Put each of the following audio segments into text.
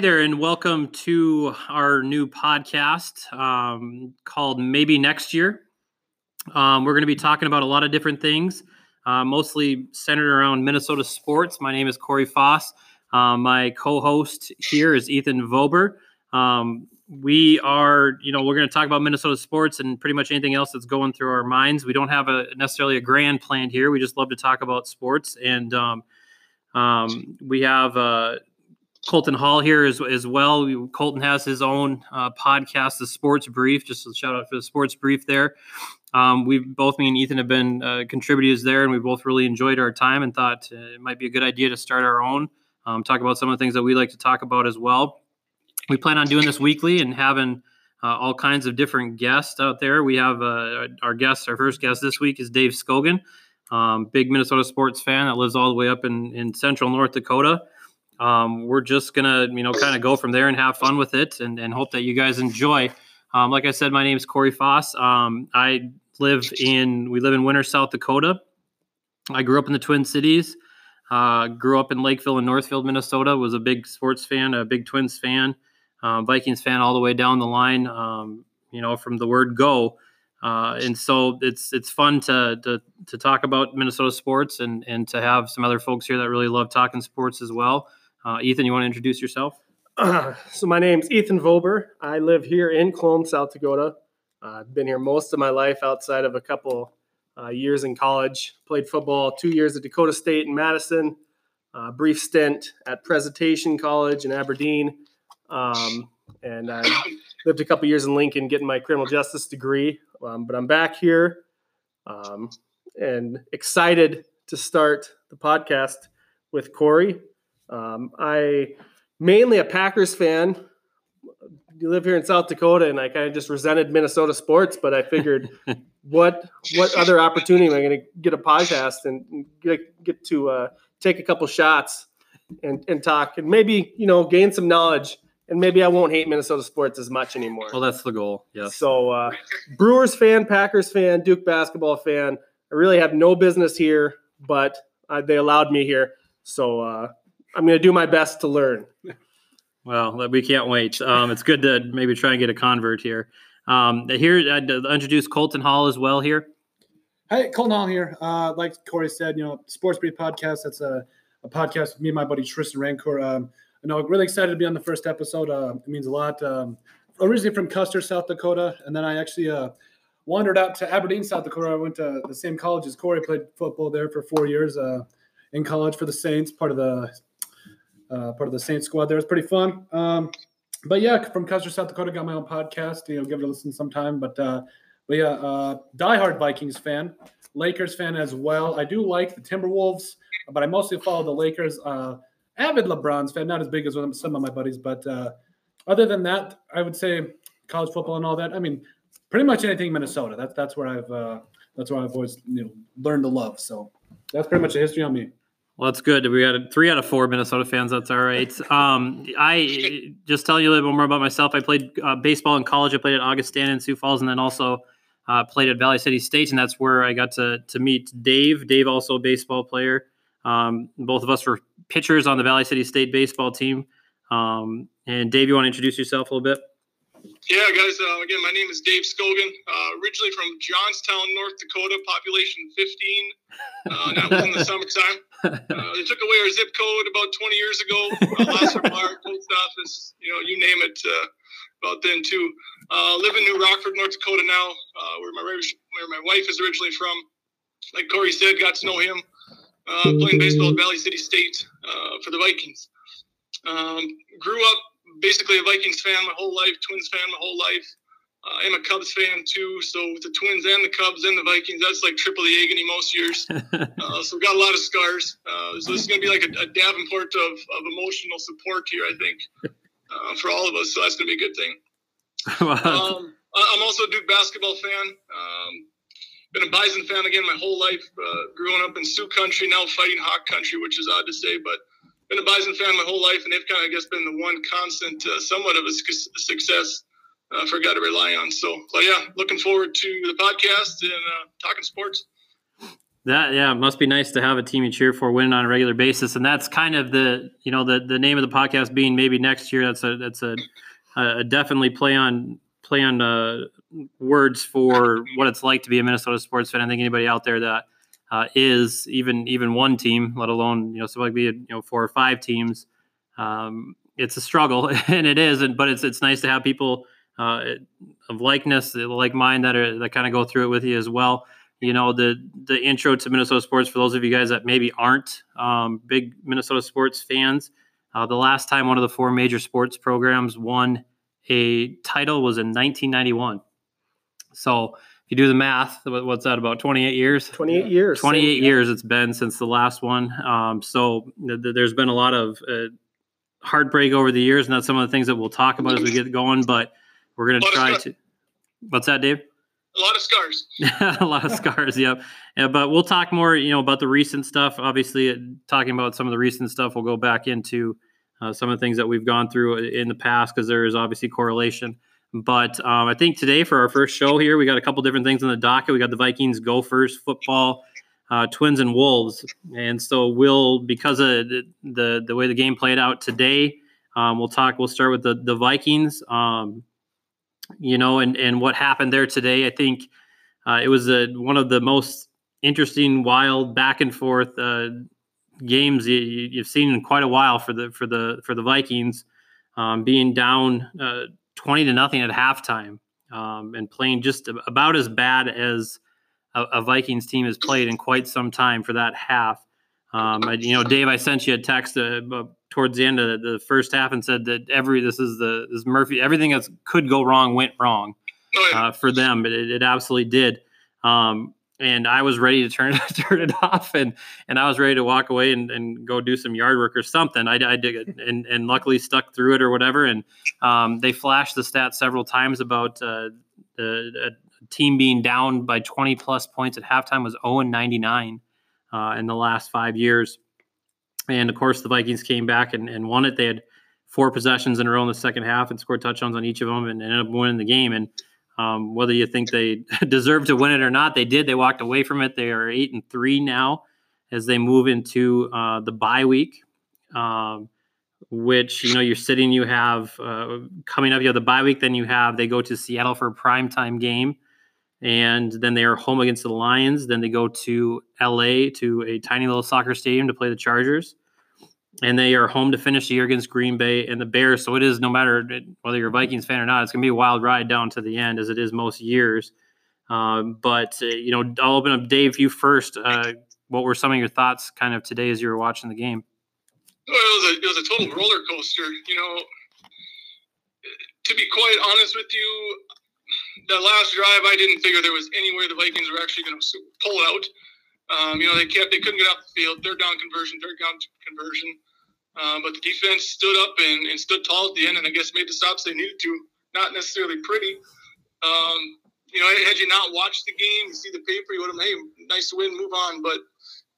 Hi there, and welcome to our new podcast um, called Maybe Next Year. Um, we're going to be talking about a lot of different things, uh, mostly centered around Minnesota sports. My name is Corey Foss. Uh, my co-host here is Ethan Vober. Um, we are, you know, we're going to talk about Minnesota sports and pretty much anything else that's going through our minds. We don't have a necessarily a grand plan here. We just love to talk about sports, and um, um, we have. Uh, Colton Hall here as, as well. Colton has his own uh, podcast, The Sports Brief. Just a shout out for the Sports Brief there. Um, we both, me and Ethan, have been uh, contributors there, and we both really enjoyed our time and thought uh, it might be a good idea to start our own. Um, talk about some of the things that we like to talk about as well. We plan on doing this weekly and having uh, all kinds of different guests out there. We have uh, our guest, our first guest this week is Dave Scogan, um, big Minnesota sports fan that lives all the way up in, in central North Dakota um, we're just gonna you know kind of go from there and have fun with it and, and hope that you guys enjoy. Um, like i said my name is corey foss. Um, i live in we live in Winner south dakota. I grew up in the twin cities. Uh, grew up in lakeville and northfield minnesota. Was a big sports fan a big twins fan uh, vikings fan all the way down the line um, you know from the word go. Uh, and so it's it's fun to, to to talk about Minnesota sports and and to have some other folks here that really love talking sports as well. Uh, Ethan, you want to introduce yourself? Uh, so my name's Ethan Vober. I live here in Colome, South Dakota. Uh, I've been here most of my life outside of a couple uh, years in college. Played football two years at Dakota State in Madison, a brief stint at Presentation College in Aberdeen, um, and I lived a couple years in Lincoln getting my criminal justice degree. Um, but I'm back here um, and excited to start the podcast with Corey. Um, I mainly a Packers fan. You live here in South Dakota, and I kind of just resented Minnesota sports. But I figured, what what other opportunity am I going to get a podcast and get get to uh, take a couple shots and and talk and maybe you know gain some knowledge and maybe I won't hate Minnesota sports as much anymore. Well, that's the goal. Yes. So, uh, Brewers fan, Packers fan, Duke basketball fan. I really have no business here, but uh, they allowed me here. So, uh, I'm going to do my best to learn. Well, we can't wait. Um, it's good to maybe try and get a convert here. Um, here, I'd introduce Colton Hall as well here. Hey, Colton Hall here. Uh, like Corey said, you know, Sports Brief Podcast. That's a, a podcast with me and my buddy Tristan Rancor. Um, you know, really excited to be on the first episode. Uh, it means a lot. Um, originally from Custer, South Dakota, and then I actually uh, wandered out to Aberdeen, South Dakota. I went to the same college as Corey. Played football there for four years uh, in college for the Saints, part of the uh, part of the Saints squad there. It's pretty fun. Um, but yeah, from Custer, South Dakota, got my own podcast. You know, give it a listen sometime. But uh, but yeah, uh, diehard Vikings fan, Lakers fan as well. I do like the Timberwolves, but I mostly follow the Lakers. Uh, avid LeBron's fan, not as big as some of my buddies, but uh, other than that, I would say college football and all that. I mean, pretty much anything Minnesota. That's that's where I've uh, that's where I've always you know learned to love. So that's pretty much the history on me. Well, that's good. We got three out of four Minnesota fans. That's all right. Um, I just tell you a little bit more about myself. I played uh, baseball in college. I played at Augustana in Sioux Falls, and then also uh, played at Valley City State, and that's where I got to to meet Dave. Dave, also a baseball player. Um, both of us were pitchers on the Valley City State baseball team. Um, and Dave, you want to introduce yourself a little bit? Yeah, guys. Uh, again, my name is Dave Scogan. Uh, originally from Johnstown, North Dakota, population 15. Uh, that was in the summertime. Uh, they took away our zip code about 20 years ago. Uh, Lasser Bar, post office, you know, you name it. Uh, about then too. Uh, live in New Rockford, North Dakota now, uh, where my where my wife is originally from. Like Corey said, got to know him uh, playing baseball at Valley City State uh, for the Vikings. Um, grew up basically a Vikings fan my whole life, Twins fan my whole life. Uh, I'm a Cubs fan too, so with the Twins and the Cubs and the Vikings, that's like triple the agony most years. uh, so we've got a lot of scars. Uh, so this is going to be like a, a Davenport of, of emotional support here, I think, uh, for all of us. So that's going to be a good thing. um, I'm also a Duke basketball fan. Um, been a Bison fan again my whole life. Uh, growing up in Sioux Country, now fighting Hawk Country, which is odd to say, but been a Bison fan my whole life, and they've kind of, I guess, been the one constant, uh, somewhat of a success uh, for a guy to rely on. So, but yeah, looking forward to the podcast and uh, talking sports. That yeah, must be nice to have a team you cheer for winning on a regular basis, and that's kind of the you know the the name of the podcast being maybe next year. That's a that's a, a definitely play on play on uh, words for what it's like to be a Minnesota sports fan. I think anybody out there that uh, is even even one team, let alone you know so like be you know four or five teams, um, it's a struggle, and it is. And but it's it's nice to have people uh, of likeness, like mine, that are that kind of go through it with you as well you know the the intro to Minnesota sports for those of you guys that maybe aren't um, big Minnesota sports fans. Uh, the last time one of the four major sports programs won a title was in 1991. So if you do the math, what's that about 28 years? 28 years. 28 same, years yeah. it's been since the last one. Um, so th- there's been a lot of uh, heartbreak over the years, and that's some of the things that we'll talk about as we get going. But we're going to try to. What's that, Dave? a lot of scars. a lot of scars, yep. Yeah, but we'll talk more, you know, about the recent stuff. Obviously, uh, talking about some of the recent stuff, we'll go back into uh, some of the things that we've gone through in the past because there is obviously correlation. But um, I think today for our first show here, we got a couple different things on the docket. We got the Vikings, Gophers, football, uh, Twins, and Wolves. And so we'll, because of the the, the way the game played out today, um, we'll talk. We'll start with the the Vikings. Um, you know, and and what happened there today. I think uh, it was a, one of the most interesting, wild, back and forth uh, games you, have seen in quite a while for the for the for the Vikings, um, being down uh, twenty to nothing at halftime um, and playing just about as bad as a, a, Vikings team has played in quite some time for that half. Um, I, you know, Dave, I sent you a text uh, towards the end of the first half and said that every this is the this Murphy everything that could go wrong went wrong oh, uh, for them. But it, it absolutely did. Um, and I was ready to turn it, turn it off, and and I was ready to walk away and, and go do some yard work or something. I, I did it, and and luckily stuck through it or whatever. And um, they flashed the stat several times about uh, the team being down by 20 plus points at halftime was 0 and 99 uh, in the last five years. And of course, the Vikings came back and, and won it. They had four possessions in a row in the second half and scored touchdowns on each of them and ended up winning the game. And um, whether you think they deserve to win it or not, they did. They walked away from it. They are eight and three now as they move into uh, the bye week, um, which you know you're sitting. You have uh, coming up. You have the bye week. Then you have they go to Seattle for a primetime game and then they are home against the Lions. Then they go to LA to a tiny little soccer stadium to play the Chargers, and they are home to finish the year against Green Bay and the Bears. So it is no matter whether you're a Vikings fan or not, it's going to be a wild ride down to the end as it is most years. Um, but uh, you know, I'll open up Dave. You first. Uh, what were some of your thoughts, kind of today as you were watching the game? Well, it was a, it was a total roller coaster. You know, to be quite honest with you, the last drive, I didn't figure there was anywhere the Vikings were actually going to pull out. Um, you know, they kept they couldn't get off the field. Third down conversion, third down conversion. Um, but the defense stood up and, and, stood tall at the end, and I guess made the stops they needed to. Not necessarily pretty. Um, you know, had you not watched the game, you see the paper, you would have, hey, nice win, move on. But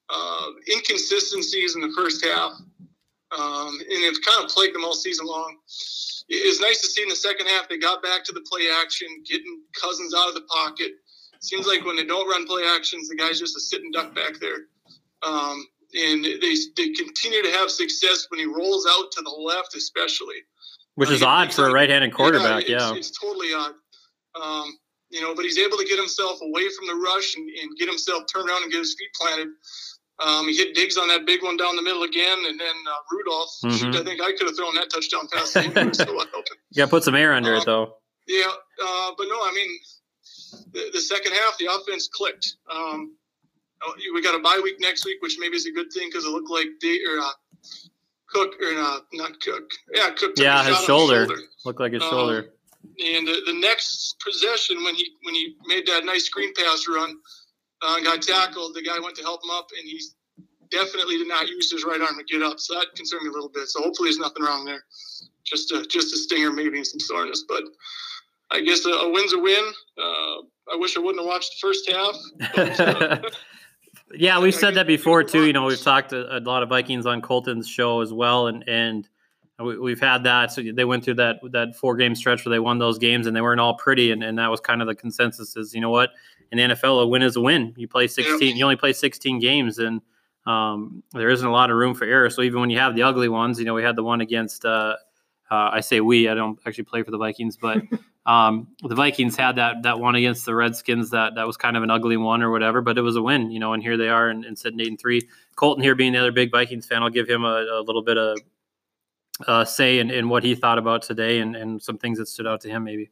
uh, inconsistencies in the first half, um, and it's kind of plagued them all season long it was nice to see in the second half they got back to the play action, getting Cousins out of the pocket. Seems like when they don't run play actions, the guy's just a sitting duck back there. Um, and they, they continue to have success when he rolls out to the left, especially. Which is uh, odd for a right-handed quarterback. Yeah, it's, yeah. it's totally odd. Um, you know, but he's able to get himself away from the rush and, and, get himself turned around and get his feet planted. Um, he hit Diggs on that big one down the middle again, and then uh, Rudolph. Mm-hmm. Shoot, I think I could have thrown that touchdown pass. yeah, put some air under uh, it though. Yeah, uh, but no, I mean, the, the, second half, the offense clicked. Um, we got a bye week next week, which maybe is a good thing because it looked like they or uh, Cook or uh, not Cook. Yeah, Cook. yeah, his shoulder. shoulder. looked like his shoulder. Um, and the next possession, when he when he made that nice screen pass run, uh, got tackled. The guy went to help him up, and he definitely did not use his right arm to get up. So that concerned me a little bit. So hopefully, there's nothing wrong there. Just a just a stinger, maybe some soreness, but I guess a, a win's a win. Uh, I wish I wouldn't have watched the first half. But, uh, yeah, we've said that before too. You know, we've talked a, a, lot of Vikings on Colton's show as well, and and we, have had that. So they went through that that four game stretch where they won those games and they weren't all pretty. And, and that was kind of the consensus is, you know what, in the NFL, a win is a win. You play 16, you only play 16 games and um, there isn't a lot of room for error. So even when you have the ugly ones, you know, we had the one against, uh, uh, I say we, I don't actually play for the Vikings, but um, the Vikings had that that one against the Redskins that that was kind of an ugly one or whatever, but it was a win, you know. And here they are and, and sitting eight and three. Colton here being the other big Vikings fan, I'll give him a, a little bit of uh, say in, in what he thought about today and, and some things that stood out to him maybe.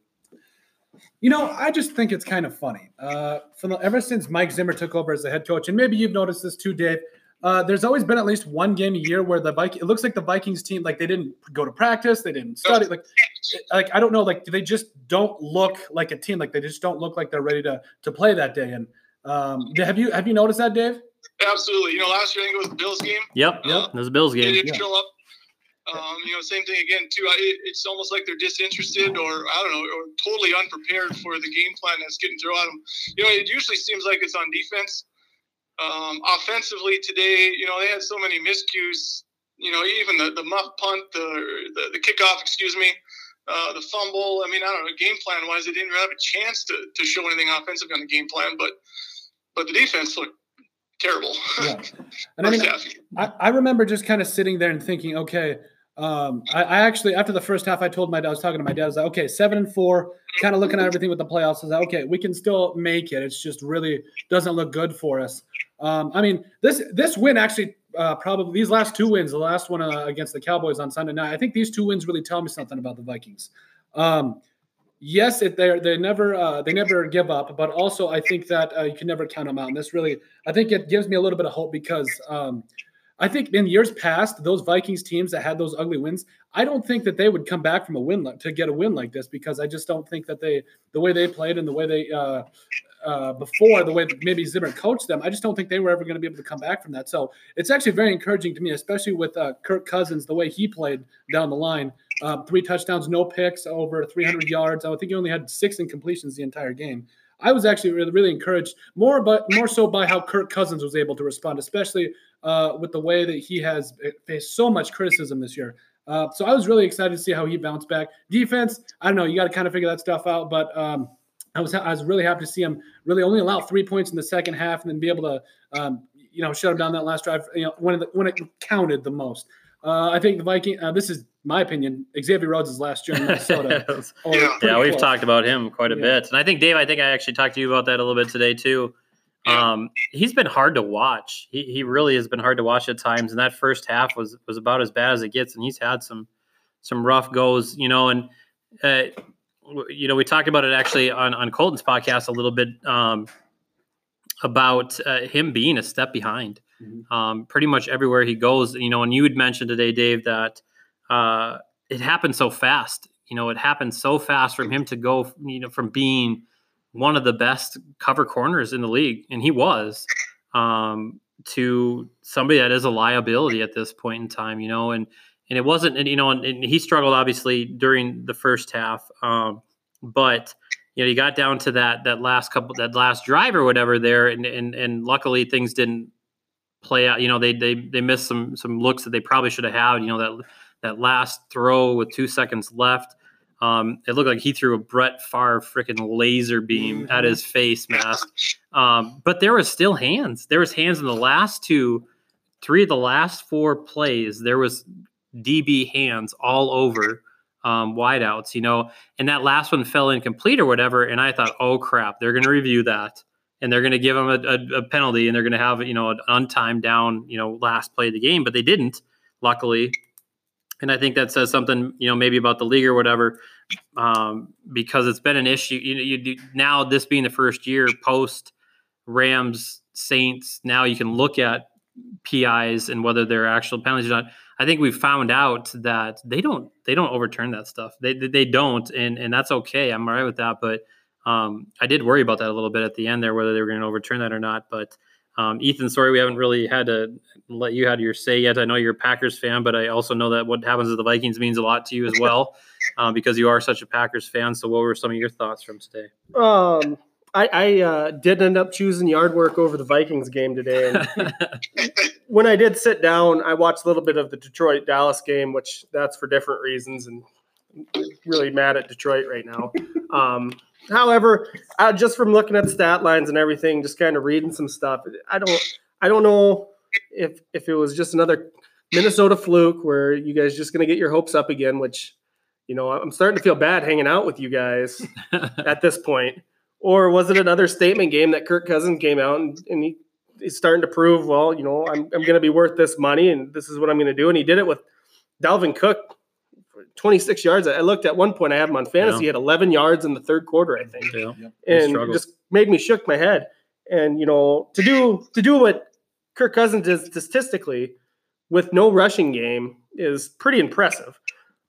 You know, I just think it's kind of funny. Uh, from the, ever since Mike Zimmer took over as the head coach, and maybe you've noticed this too, Dave. Uh, there's always been at least one game a year where the Viking. It looks like the Vikings team, like they didn't go to practice, they didn't study. Like, like I don't know, like they just don't look like a team. Like they just don't look like they're ready to to play that day. And um, have you have you noticed that, Dave? Absolutely. You know, last year I think it was the Bills game. Yep. Yep. Uh, it was a Bills game. They didn't yeah. show up. Um, you know, same thing again too. I, it's almost like they're disinterested, or I don't know, or totally unprepared for the game plan that's getting thrown at them. You know, it usually seems like it's on defense. Um, offensively today, you know, they had so many miscues. You know, even the, the muff punt, the, the, the kickoff, excuse me, uh, the fumble. I mean, I don't know, game plan wise, they didn't have a chance to, to show anything offensively on the game plan, but but the defense looked terrible. Yeah. And I mean, I, I remember just kind of sitting there and thinking, okay, um, I, I, actually after the first half, I told my dad, I was talking to my dad, I was like, okay, seven and four, kind of looking at everything with the playoffs. I was like, okay, we can still make it. It's just really doesn't look good for us. Um, I mean, this this win actually uh, probably these last two wins, the last one uh, against the Cowboys on Sunday night. I think these two wins really tell me something about the Vikings. Um, yes, it, they they never uh, they never give up, but also I think that uh, you can never count them out. And this really, I think it gives me a little bit of hope because um, I think in years past, those Vikings teams that had those ugly wins, I don't think that they would come back from a win to get a win like this because I just don't think that they, the way they played and the way they, uh, uh, before the way that maybe Zimmer coached them, I just don't think they were ever going to be able to come back from that. So it's actually very encouraging to me, especially with uh, Kirk Cousins, the way he played down the line. Uh, three touchdowns, no picks, over 300 yards. I think he only had six incompletions the entire game. I was actually really, really encouraged more, but more so by how Kirk Cousins was able to respond, especially uh, with the way that he has faced so much criticism this year. Uh, so I was really excited to see how he bounced back. Defense, I don't know, you got to kind of figure that stuff out, but um, I was I was really happy to see him really only allow three points in the second half and then be able to um, you know shut him down that last drive. You know when it, when it counted the most. Uh, I think the Viking. Uh, this is my opinion. Xavier Rhodes' is last year in Minnesota. yeah, yeah we've close. talked about him quite a yeah. bit, and I think Dave. I think I actually talked to you about that a little bit today too. Um, he's been hard to watch. He, he really has been hard to watch at times, and that first half was was about as bad as it gets. And he's had some some rough goes, you know. And uh, you know, we talked about it actually on on Colton's podcast a little bit um, about uh, him being a step behind mm-hmm. um, pretty much everywhere he goes. You know, and you had mentioned today, Dave, that uh, it happened so fast. You know, it happened so fast from him to go, you know, from being one of the best cover corners in the league, and he was, um, to somebody that is a liability at this point in time. You know, and and it wasn't, and, you know, and, and he struggled obviously during the first half, um, but you know, he got down to that that last couple, that last drive or whatever there, and and and luckily things didn't play out. You know, they they they missed some some looks that they probably should have had. You know, that that last throw with two seconds left. Um, it looked like he threw a Brett Favre freaking laser beam mm-hmm. at his face mask. Um, but there was still hands. There was hands in the last two, three of the last four plays. There was DB hands all over um, wideouts, you know, and that last one fell incomplete or whatever. And I thought, oh crap, they're going to review that and they're going to give him a, a, a, penalty and they're going to have, you know, an untimed down, you know, last play of the game, but they didn't, luckily. And I think that says something, you know, maybe about the league or whatever, um, because it's been an issue. You know, you do, now this being the first year post Rams Saints, now you can look at PIs and whether they're actual penalties or not. I think we've found out that they don't they don't overturn that stuff. They they don't, and and that's okay. I'm all right with that. But um, I did worry about that a little bit at the end there, whether they were going to overturn that or not. But um, Ethan, sorry we haven't really had to let you have your say yet. I know you're a Packers fan, but I also know that what happens to the Vikings means a lot to you as well, uh, because you are such a Packers fan. So, what were some of your thoughts from today? Um, I, I uh, did end up choosing yard work over the Vikings game today. And when I did sit down, I watched a little bit of the Detroit Dallas game, which that's for different reasons, and really mad at Detroit right now. Um, however, uh, just from looking at stat lines and everything, just kind of reading some stuff, I don't, I don't know if if it was just another Minnesota fluke where you guys just going to get your hopes up again, which you know I'm starting to feel bad hanging out with you guys at this point. Or was it another statement game that Kirk Cousins came out and, and he, he's starting to prove, well, you know, I'm, I'm going to be worth this money and this is what I'm going to do. And he did it with Dalvin Cook, 26 yards. I looked at one point, I had him on fantasy, yeah. he had 11 yards in the third quarter, I think. Yeah. And just made me shook my head. And, you know, to do, to do what Kirk Cousins did statistically with no rushing game is pretty impressive.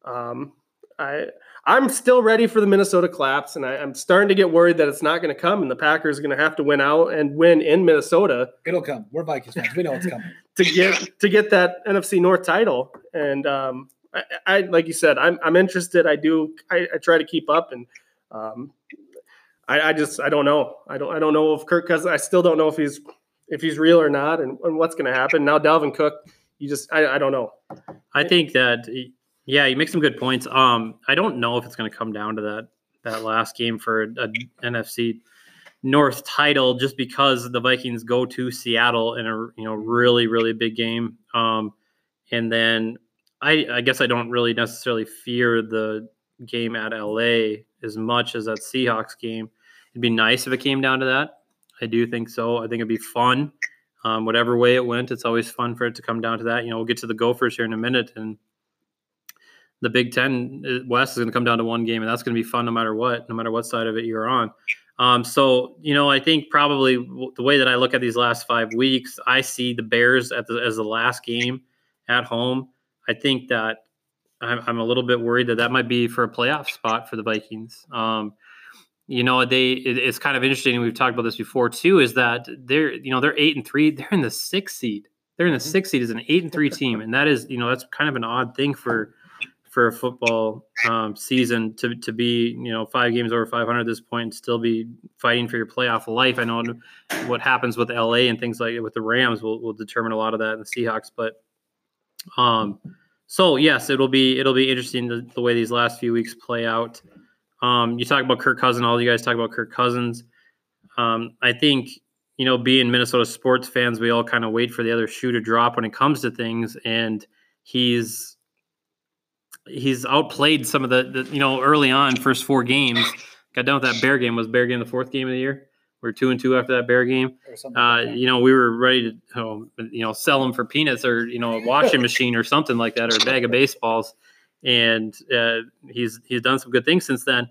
Um, I, I'm still ready for the Minnesota collapse, and I, am starting to get worried that it's not going to come, and the Packers are going to have to win out and win in Minnesota. It'll come. We're Vikings fans. We know it's coming to get to get that NFC North title. And um, I, I, like you said, I'm I'm interested. I do. I, I try to keep up, and um, I, I, just I don't know. I don't I don't know if Kirk Cousins. I still don't know if he's if he's real or not, and, and what's going to happen now. Dalvin Cook. You just I, I don't know. I think that yeah, you make some good points. Um, I don't know if it's going to come down to that that last game for a, NFC North title, just because the Vikings go to Seattle in a you know really really big game. Um, and then I I guess I don't really necessarily fear the game at LA as much as that Seahawks game. It'd be nice if it came down to that. I do think so. I think it'd be fun. Um, whatever way it went, it's always fun for it to come down to that. You know, we'll get to the Gophers here in a minute, and the Big Ten uh, West is going to come down to one game, and that's going to be fun no matter what, no matter what side of it you're on. Um, so you know, I think probably the way that I look at these last five weeks, I see the Bears the, as the last game at home. I think that I'm, I'm, a little bit worried that that might be for a playoff spot for the Vikings. Um, you know, they it, it's kind of interesting. We've talked about this before too. Is that they're you know they're eight and three. They're in the sixth seed. They're in the mm-hmm. sixth seed as an eight and three team, and that is you know that's kind of an odd thing for for a football um, season to, to be you know five games over 500 at this point and still be fighting for your playoff life. I know what happens with LA and things like with the Rams will, will determine a lot of that in the Seahawks, but um, so yes, it'll be it'll be interesting the, the way these last few weeks play out. Um, you talk about Kirk Cousins, all you guys talk about Kirk Cousins. Um, I think you know, being Minnesota sports fans, we all kind of wait for the other shoe to drop when it comes to things, and he's he's outplayed some of the, the, you know early on first four games. Got done with that Bear game. Was Bear game the fourth game of the year? We are two and two after that Bear game. Uh, you know, we were ready to oh, you know sell them for peanuts or you know a washing machine or something like that or a bag of baseballs. And uh, he's he's done some good things since then.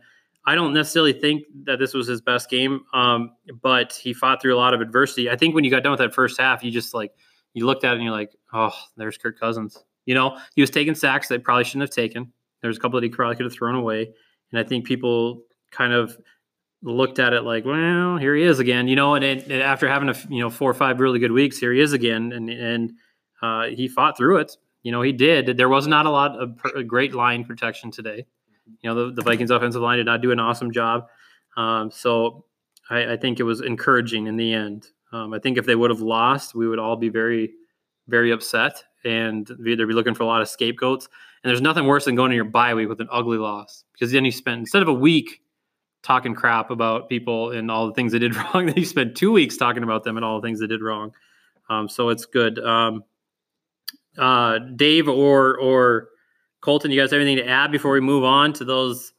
I don't necessarily think that this was his best game, um, but he fought through a lot of adversity. I think when you got done with that first half, you just like you looked at it and you're like, oh, there's Kirk Cousins. You know, he was taking sacks that probably shouldn't have taken. There's a couple that he probably could have thrown away. And I think people kind of looked at it like, well, here he is again, you know, and, it, after having a, you know, four or five really good weeks, here he is again. And, and uh, he fought through it. You know, he did. There was not a lot of per, great line protection today. You know, the, the, Vikings offensive line did not do an awesome job. Um, so I, I, think it was encouraging in the end. Um, I think if they would have lost, we would all be very, very upset and they'd be looking for a lot of scapegoats. And there's nothing worse than going to your bye week with an ugly loss because then you spend instead of a week talking crap about people and all the things they did wrong, then you spend two weeks talking about them and all the things they did wrong. Um, so it's good. Um, uh, Dave or or Colton, you guys have anything to add before we move on to those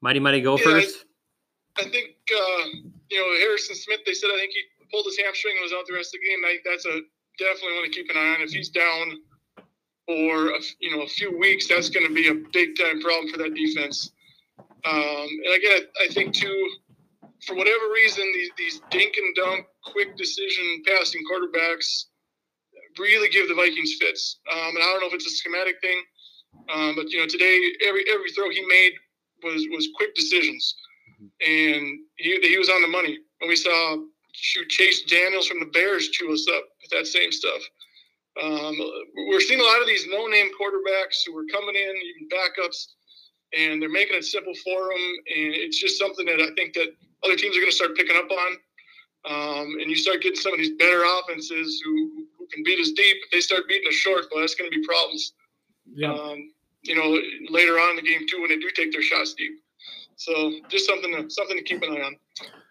mighty mighty Gophers? Yeah, I, I, think uh, you know Harrison Smith. They said I think he pulled his hamstring and was out the rest of the game. I that's a definitely want to keep an eye on. If he's down for a, you know a few weeks, that's going to be a big time problem for that defense. Um, and again, I, I, think too, for whatever reason, these these dink and dunk, quick decision passing quarterbacks really give the Vikings fits. Um, and I don't know if it's a schematic thing, um, but you know today every every throw he made was was quick decisions, and he he was on the money. When we saw shoot Chase Daniels from the Bears chew us up with that same stuff. Um, we're seeing a lot of these no-name quarterbacks who are coming in, even backups, and they're making it simple for them. And it's just something that I think that other teams are going to start picking up on. Um, and you start getting some of these better offenses who, who can beat us deep. If they start beating us short, well, that's going to be problems. Yeah. Um, you know, later on in the game too, when they do take their shots deep. So just something to something to keep an eye on.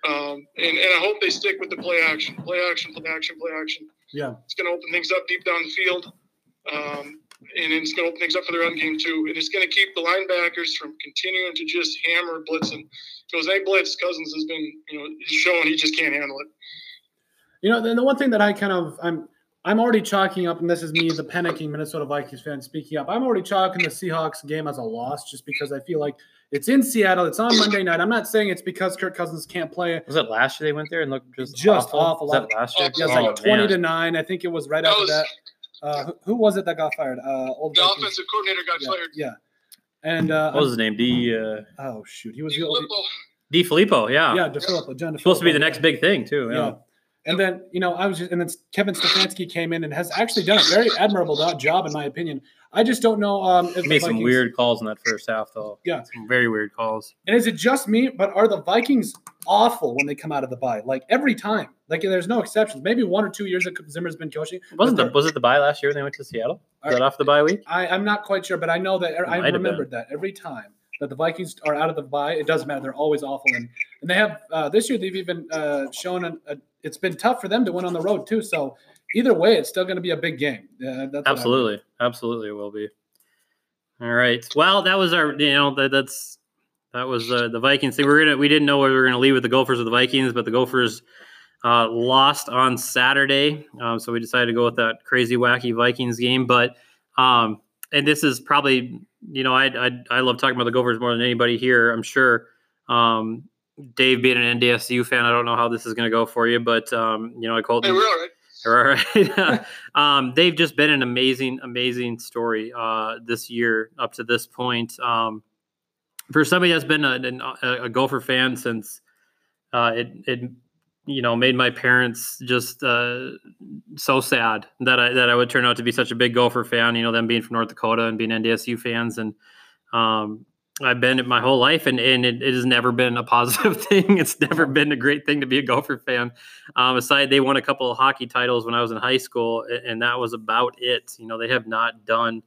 Um, and, and I hope they stick with the play action, play action, play action, play action. Yeah. It's going to open things up deep down the field. Um, and it's going to open things up for the run game too. And it's going to keep the linebackers from continuing to just hammer blitzing. Because they blitz, Cousins has been, you know, showing he just can't handle it. You know, then the one thing that I kind of I'm I'm already chalking up, and this is me, the panicking Minnesota Vikings fan speaking up. I'm already chalking the Seahawks game as a loss, just because I feel like it's in Seattle. It's on Monday night. I'm not saying it's because Kirk Cousins can't play. Was it last year they went there and looked just Just awful? awful. Was that last year? Yeah, it's Oh, like 20 man. to nine. I think it was right That after was- that. Uh, who, who was it that got fired? Uh, old The Vikings. offensive coordinator got yeah, fired. yeah. And uh, What was his name? D. Uh, oh shoot, he was the old, Filippo, DeFilippo. Yeah. yeah, DeFilippo, John. Supposed to be the next big thing too. Yeah. Yeah. And then, you know, I was just, and then Kevin Stefanski came in and has actually done a very admirable job, in my opinion. I just don't know. Um, if He the made some weird calls in that first half, though. Yeah. Some very weird calls. And is it just me, but are the Vikings awful when they come out of the bye? Like every time. Like there's no exceptions. Maybe one or two years that Zimmer's been coaching. Wasn't but the was it the bye last year when they went to Seattle? Was that off the bye week? I, I'm not quite sure, but I know that I might remembered that every time that the Vikings are out of the bye, it doesn't matter. They're always awful, and and they have uh, this year they've even uh, shown a, a, it's been tough for them to win on the road too. So either way, it's still going to be a big game. Uh, that's Absolutely, absolutely, it will be. All right. Well, that was our. You know, that, that's that was uh, the Vikings thing. We are gonna. We didn't know where we were gonna leave with the Gophers or the Vikings, but the Gophers uh, lost on Saturday, um, so we decided to go with that crazy, wacky Vikings game. But um, and this is probably, you know, I I I love talking about the Gophers more than anybody here. I'm sure. Um, Dave, being an NDSU fan, I don't know how this is going to go for you, but um, you know, I called. Hey, we're all right. All right. um, they've just been an amazing, amazing story uh, this year up to this point. Um, for somebody that's been a, a, a Gopher fan since uh, it, it, you know, made my parents just uh, so sad that I that I would turn out to be such a big Gopher fan. You know, them being from North Dakota and being NDSU fans, and um, I've been it my whole life, and, and it, it has never been a positive thing. It's never been a great thing to be a Gopher fan. Um, aside, they won a couple of hockey titles when I was in high school, and that was about it. You know, they have not done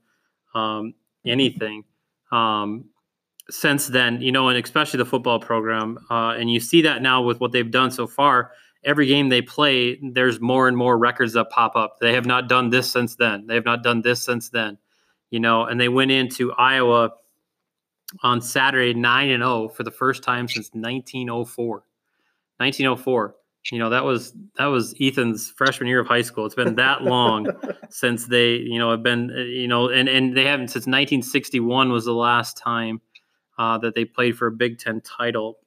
um, anything um, since then. You know, and especially the football program, uh, and you see that now with what they've done so far. Every game they play, there's more and more records that pop up. They have not done this since then. They have not done this since then. You know, and they went into Iowa on Saturday 9 and 0 for the first time since 1904. 1904. You know, that was that was Ethan's freshman year of high school. It's been that long since they, you know, have been, uh, you know, and and they haven't since 1961 was the last time uh, that they played for a Big Ten title.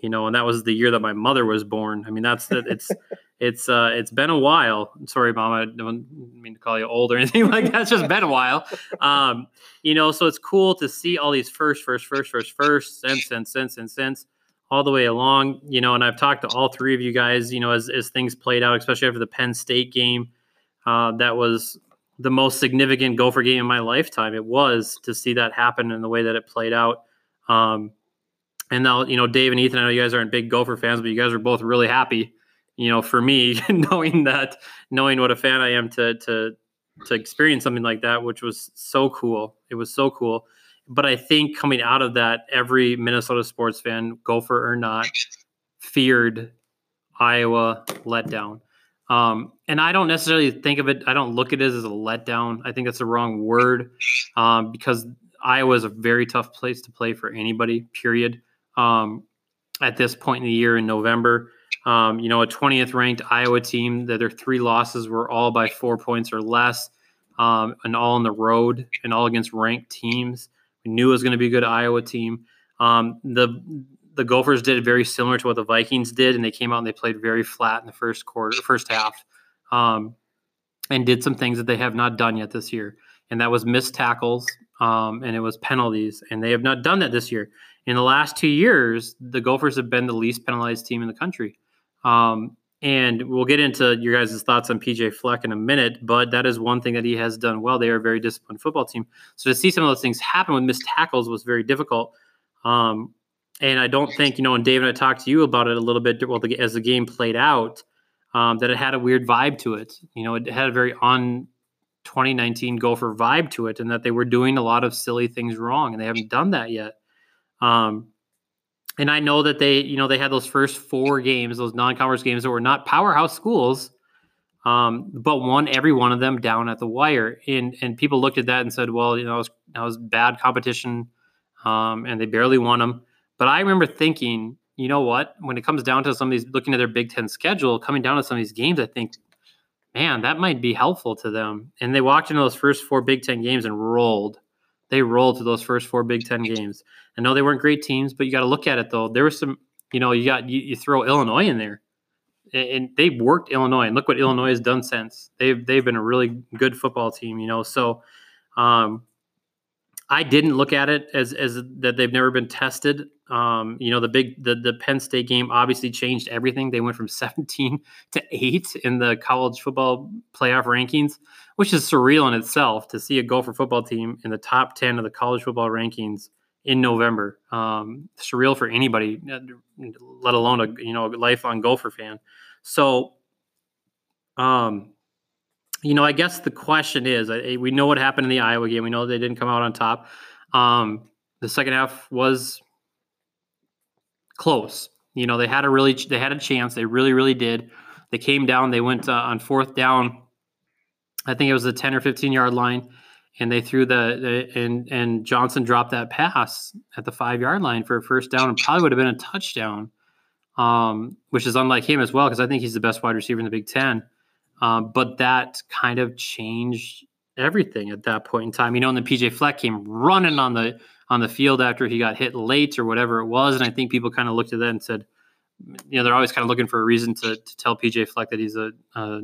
You know, and that was the year that my mother was born. I mean, that's that it's it's uh it's been a while. Sorry, mom, I don't mean to call you old or anything like that. It's just been a while. Um, you know, so it's cool to see all these first, first, first, first, first, since, since, since, and since all the way along, you know, and I've talked to all three of you guys, you know, as, as things played out, especially after the Penn State game. Uh, that was the most significant Gopher game in my lifetime. It was to see that happen in the way that it played out. Um, and now, you know, Dave and Ethan, I know you guys aren't big Gopher fans, but you guys are both really happy, you know, for me, knowing that, knowing what a fan I am to, to, to experience something like that, which was so cool. It was so cool. But I think coming out of that, every Minnesota sports fan, Gopher or not, feared Iowa letdown. Um, and I don't necessarily think of it, I don't look at it as a letdown. I think that's the wrong word um, because Iowa is a very tough place to play for anybody, period. Um, at this point in the year in November, um, you know, a 20th ranked Iowa team that their three losses were all by four points or less, um, and all on the road and all against ranked teams. We knew it was going to be a good Iowa team. Um, the the Gophers did very similar to what the Vikings did, and they came out and they played very flat in the first quarter, first half, um, and did some things that they have not done yet this year. And that was missed tackles, um, and it was penalties, and they have not done that this year. In the last two years, the Gophers have been the least penalized team in the country. Um, and we'll get into your guys' thoughts on PJ Fleck in a minute, but that is one thing that he has done well. They are a very disciplined football team. So to see some of those things happen with missed tackles was very difficult. Um, and I don't think you know. And David, and I talked to you about it a little bit. Well, the, as the game played out, um, that it had a weird vibe to it. You know, it had a very on 2019 Gopher vibe to it, and that they were doing a lot of silly things wrong, and they haven't done that yet. Um, and I know that they, you know, they had those first four games, those non-conference games that were not powerhouse schools, um, but won every one of them down at the wire. And and people looked at that and said, well, you know, that was, that was bad competition, um, and they barely won them. But I remember thinking, you know what? When it comes down to some of these, looking at their Big Ten schedule, coming down to some of these games, I think, man, that might be helpful to them. And they walked into those first four Big Ten games and rolled. They rolled to those first four Big Ten games. I know they weren't great teams, but you got to look at it though. There was some, you know, you got you, you throw Illinois in there, and, and they worked Illinois, and look what Illinois has done since. They've they've been a really good football team, you know. So, um, I didn't look at it as as that they've never been tested. Um, you know, the big the the Penn State game obviously changed everything. They went from 17 to 8 in the college football playoff rankings, which is surreal in itself to see a Gopher football team in the top 10 of the college football rankings in November. Um, surreal for anybody, let alone a you know a lifelong Gopher fan. So, um, you know, I guess the question is, we know what happened in the Iowa game. We know they didn't come out on top. Um, the second half was close. You know, they had a really, they had a chance. They really, really did. They came down. They went uh, on fourth down. I think it was the ten or fifteen yard line, and they threw the, the and and Johnson dropped that pass at the five yard line for a first down, and probably would have been a touchdown. Um, which is unlike him as well, because I think he's the best wide receiver in the Big Ten. Um, but that kind of changed everything at that point in time. You know, and the PJ Fleck came running on the on the field after he got hit late or whatever it was, and I think people kind of looked at that and said, you know, they're always kind of looking for a reason to, to tell PJ Fleck that he's a, a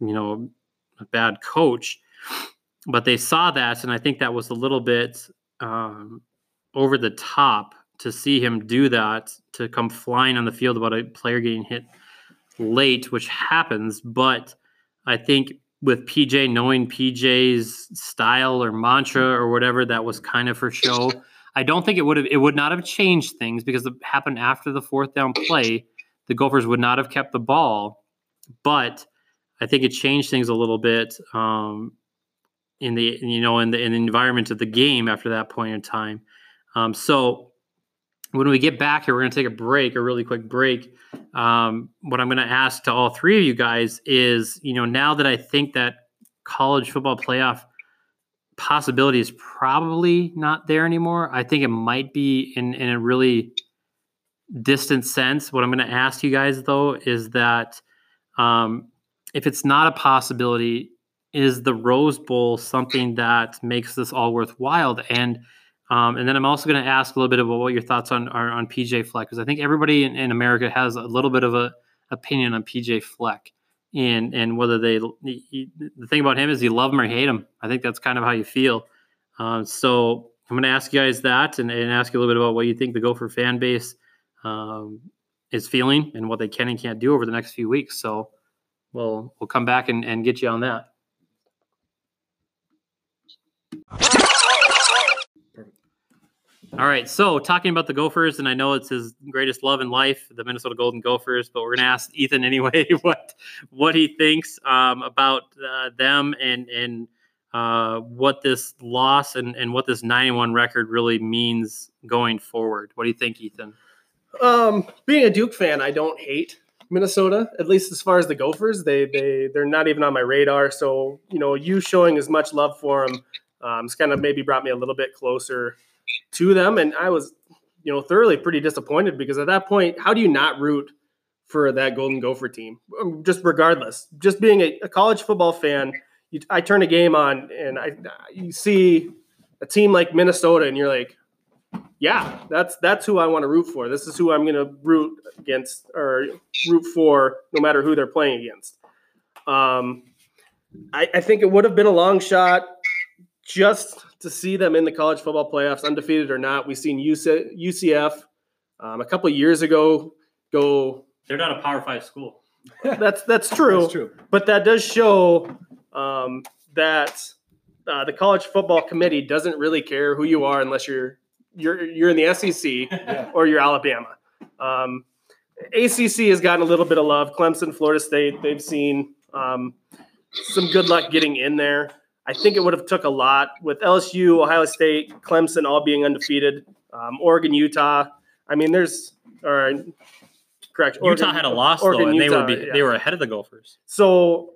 you know a bad coach, but they saw that, and I think that was a little bit um, over the top to see him do that to come flying on the field about a player getting hit late, which happens, but I think with PJ knowing PJ's style or mantra or whatever that was kind of for show. I don't think it would have it would not have changed things because it happened after the fourth down play. The Gophers would not have kept the ball, but I think it changed things a little bit um, in the you know in the in the environment of the game after that point in time. Um, so when we get back here, we're going to take a break, a really quick break. Um, what I'm going to ask to all three of you guys is, you know, now that I think that college football playoff possibility is probably not there anymore, I think it might be in, in a really distant sense. What I'm going to ask you guys, though, is that um, if it's not a possibility, is the Rose Bowl something that makes this all worthwhile? And um, and then I'm also going to ask a little bit about what your thoughts on are on PJ Fleck because I think everybody in, in, America has a little bit of a opinion on PJ Fleck and and whether they he, the thing about him is you love him or hate him. I think that's kind of how you feel. Um, so I'm going to ask you guys that and, and, ask you a little bit about what you think the Gopher fan base um, is feeling and what they can and can't do over the next few weeks. So we'll we'll come back and, and get you on that. All right, so talking about the Gophers, and I know it's his greatest love in life, the Minnesota Golden Gophers, but we're going to ask Ethan anyway what what he thinks um, about uh, them and and uh, what this loss and, and what this 91 record really means going forward. What do you think, Ethan? Um, being a Duke fan, I don't hate Minnesota, at least as far as the Gophers. They they they're not even on my radar. So you know, you showing as much love for them, um, it's kind of maybe brought me a little bit closer to them, and I was, you know, thoroughly pretty disappointed because at that point, how do you not root for that Golden Gopher team? Um, just regardless, just being a, a college football fan, you, I turn a game on and I you see a team like Minnesota, and you're like, yeah, that's that's who I want to root for. This is who I'm going to root against or root for, no matter who they're playing against. Um, I, I think it would have been a long shot just to see them in the college football playoffs, undefeated or not. We've seen UCF um, a couple years ago go. They're not a Power Five school. that's that's true. That's true. But that does show um, that uh, the college football committee doesn't really care who you are unless you're you're you're in the SEC Yeah. or you're Alabama. Um, ACC has gotten a little bit of love. Clemson, Florida State, they've seen um, some good luck getting in there. I think it would have took a lot with LSU, Ohio State, Clemson all being undefeated. Um, Oregon, Utah. I mean, there's or correct. Utah had a loss Oregon, though, and they were be, yeah. they were ahead of the Gophers. So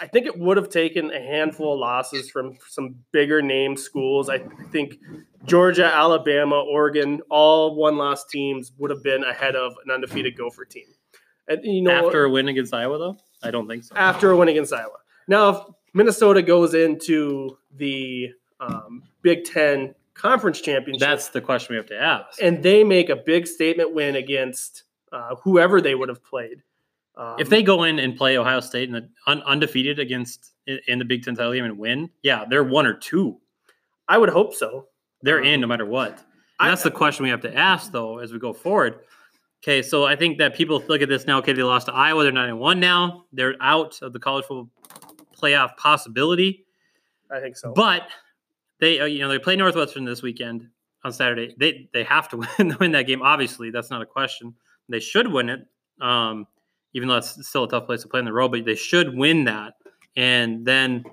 I think it would have taken a handful of losses from some bigger name schools. I think Georgia, Alabama, Oregon, all one loss teams would have been ahead of an undefeated Gopher team. And you know, After a win against Iowa, though, I don't think so. after a win against Iowa. Now, if Minnesota goes into the um, Big Ten Conference Championship, That's the question we have to ask. and they make a big statement win against uh, whoever they would have played. Um, if they go in and play Ohio State and the un- undefeated against in, in the Big Ten title game and win, yeah, they're one or two. I would hope so. They're Um, in no matter what. I- that's the question we have to ask though as we go forward. Okay, so I think that people look at this now. Okay, they lost to Iowa. They're nine and one now. They're out of the college football playoff possibility. I think so. But they, uh, you know, they play Northwestern this weekend on Saturday. They they have to win win that game. Obviously, that's not a question. They should win it, um, even though it's still a tough place to play in the road. But they should win that, and then,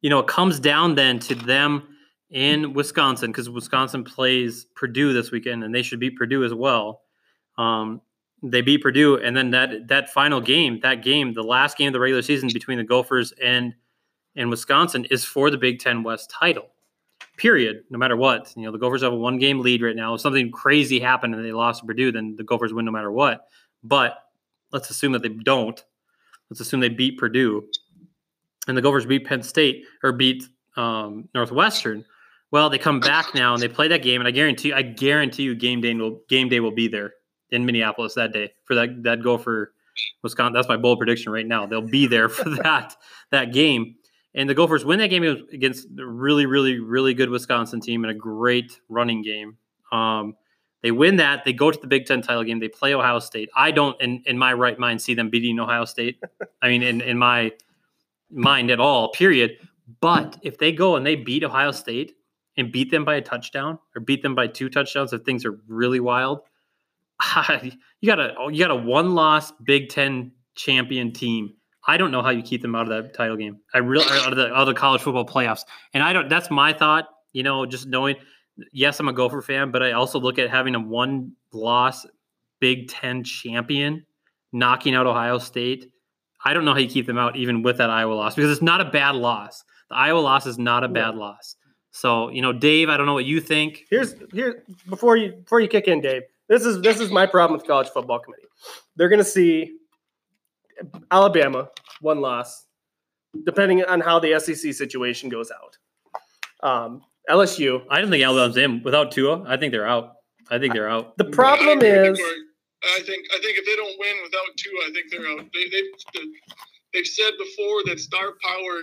you know, it comes down then to them in Wisconsin because Wisconsin plays Purdue this weekend, and they should beat Purdue as well. Um, they beat Purdue, and then that that final game, that game, the last game of the regular season between the Gophers and and Wisconsin is for the Big Ten West title. Period. No matter what, you know the Gophers have a one game lead right now. If something crazy happened and they lost to Purdue, then the Gophers win no matter what. But let's assume that they don't. Let's assume they beat Purdue, and the Gophers beat Penn State or beat um, Northwestern. Well, they come back now and they play that game, and I guarantee, I guarantee you, game day will game day will be there in Minneapolis that day for that that Gopher Wisconsin. That's my bold prediction right now. They'll be there for that that game. And the Gophers win that game against a really, really, really good Wisconsin team and a great running game. Um, they win that. They go to the Big Ten title game. They play Ohio State. I don't, in, in my right mind, see them beating Ohio State. I mean, in, in my mind at all, period. But if they go and they beat Ohio State and beat them by a touchdown or beat them by two touchdowns, if things are really wild, you got a you got a one loss Big Ten champion team. I don't know how you keep them out of that title game. I really out of the out of the college football playoffs. And I don't. That's my thought. You know, just knowing. Yes, I'm a Gopher fan, but I also look at having a one loss Big Ten champion knocking out Ohio State. I don't know how you keep them out even with that Iowa loss because it's not a bad loss. The Iowa loss is not a bad loss. So you know, Dave, I don't know what you think. here's here before you before you kick in, Dave. This is this is my problem with college football committee. They're going to see Alabama one loss, depending on how the SEC situation goes out. Um, LSU. I don't think Alabama's in without Tua. I think they're out. I think they're out. The problem I is I think I think if they don't win without Tua, I think they're out. They, they've they've said before that star power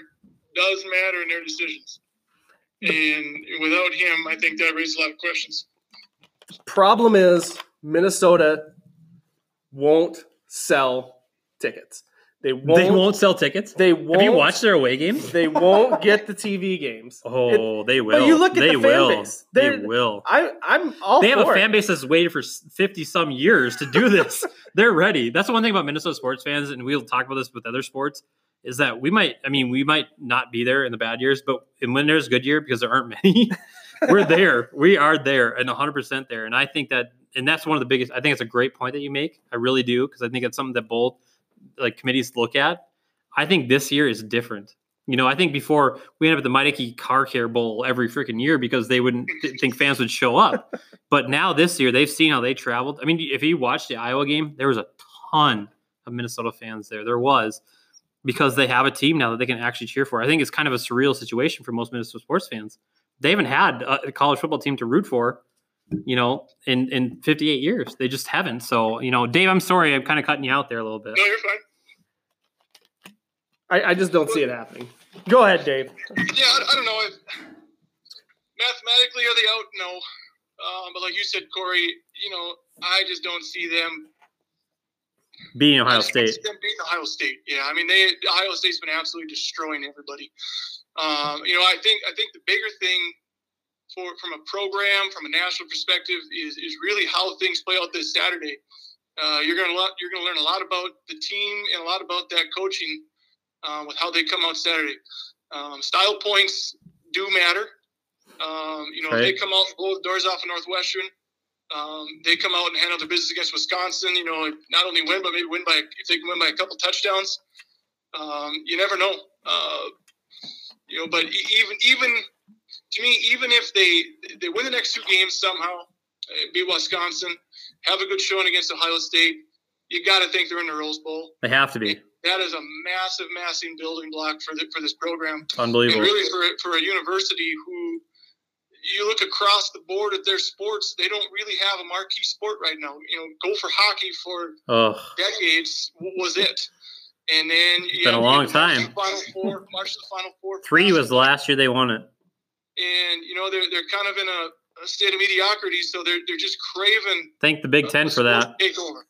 does matter in their decisions, and without him, I think that raises a lot of questions. Problem is Minnesota won't sell tickets. They won't. they won't sell tickets. They won't. Have you watched their away games? They won't get the TV games. Oh, it- Oh, they will. you look at they the fan will. base. They They're- will. I, I'm all They have a it. fan base that's waited for fifty some years to do this. They're ready. That's the one thing about Minnesota sports fans, and we'll talk about this with other sports, is that we might. I mean, we might not be there in the bad years, but when there's a good year, because there aren't many, we're there. We are there and 100 percent there. And I think that, and that's one of the biggest. I think it's a great point that you make. I really do because I think it's something that both like committees look at. I think this year is different. You know, I think before we end up at the Meineke Car Care Bowl every freaking year because they wouldn't th- think fans would show up. But now this year, they've seen how they traveled. I mean, if you watched the Iowa game, there was a ton of Minnesota fans there. There was because they have a team now that they can actually cheer for. I think it's kind of a surreal situation for most Minnesota sports fans. They haven't had a a college football team to root for, you know, in in 58 years. They just haven't. So, you know, Dave, I'm sorry, I'm kind of cutting you out there a little bit. No, you're fine. I, I just don't see it happening. Go ahead, Dave. Yeah, I, I don't know. If, mathematically, are they out? No. Um, but like you said, Corey, you know, I just don't see them. Beating Ohio just State. them beating Ohio State. Yeah, I mean, they Ohio State's been absolutely destroying everybody. Um, you know, I think I think the bigger thing for from a program, from a national perspective, is, is really how things play out this Saturday. Uh, you're gonna you're gonna learn a lot about the team and a lot about that coaching uh, with how they come out Saturday. Um, style points do matter. Um, you know, Right. if they come out and blow the doors off of Northwestern. Um, they come out and handle their business against Wisconsin. You know, not only win, but maybe win by if they can win by a couple touchdowns. Um, you never know. Uh, you know, but even even to me, even if they they win the next two games somehow, uh, beat Wisconsin, have a good showing against Ohio State, you got to think they're in the Rose Bowl. They have to be That is a massive, massive building block for the, for this program, and unbelievable. really for for a university who you look across the board at their sports, they don't really have a marquee sport right now. You know, Gopher hockey for Oh, decades was it. And then you been a long you march to time. Final four, march the final four. three was the last year they won it. and you know they're they're kind of in a, a state of mediocrity, so they're they're just craving Thank the Big Ten a for that. takeover.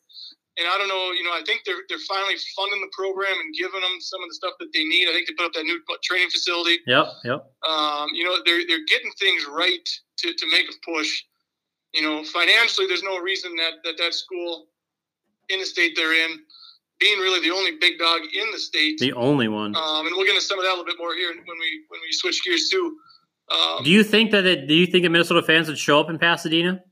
And I don't know, you know, I think they're they're finally funding the program and giving them some of the stuff that they need. I think they put up that new training facility. Yep, yep. Um, you know, they're they're getting things right to, to make a push. You know, financially, there's no reason that, that that school in the state they're in, being really the only big dog in the state. The only one. Um, and we'll get into some of that a little bit more here when we when we switch gears too. Um, Do you think that it, do you think that Minnesota fans would show up in Pasadena?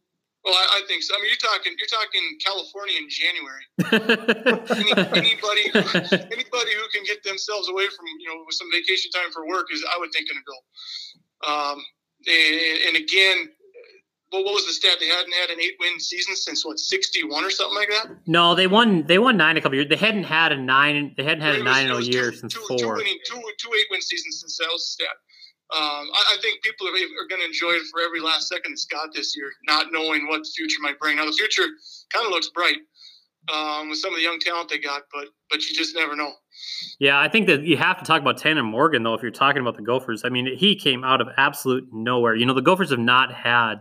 well, I, I think so. I mean, you're talking you're talking California in January. Any, anybody anybody who can get themselves away from you know with some vacation time for work is I would think going to go. Um, and, and again, what, what was the stat? They hadn't had an eight win season since what sixty one or something like that. no, they won. They won nine a couple years. They hadn't had a nine. They hadn't had It a nine in a year two, since two, Two, four. winning, two, two eight win seasons since that was the stat. Um, I, I think people are, are going to enjoy it for every last second it's got this year, not knowing what the future might bring. Now the future kind of looks bright um, with some of the young talent they got, but but you just never know. Yeah, I think that you have to talk about Tanner Morgan though if you're talking about the Gophers. I mean, he came out of absolute nowhere. You know, the Gophers have not had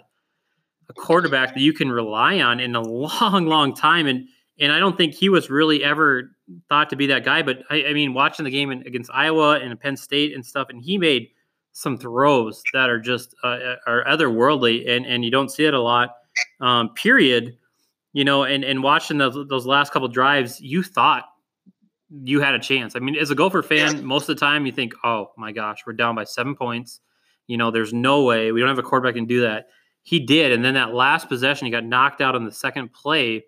a quarterback that you can rely on in a long, long time, and and I don't think he was really ever thought to be that guy. But I, I mean, watching the game in, against Iowa and Penn State and stuff, and he made some throws that are just uh, are otherworldly, and and you don't see it a lot. Um, period. You know, and and watching those those last couple drives, you thought you had a chance. I mean, as a Gopher fan, most of the time you think, "Oh my gosh, we're down by seven points." You know, there's no way we don't have a quarterback and do that. He did, and then that last possession, he got knocked out on the second play,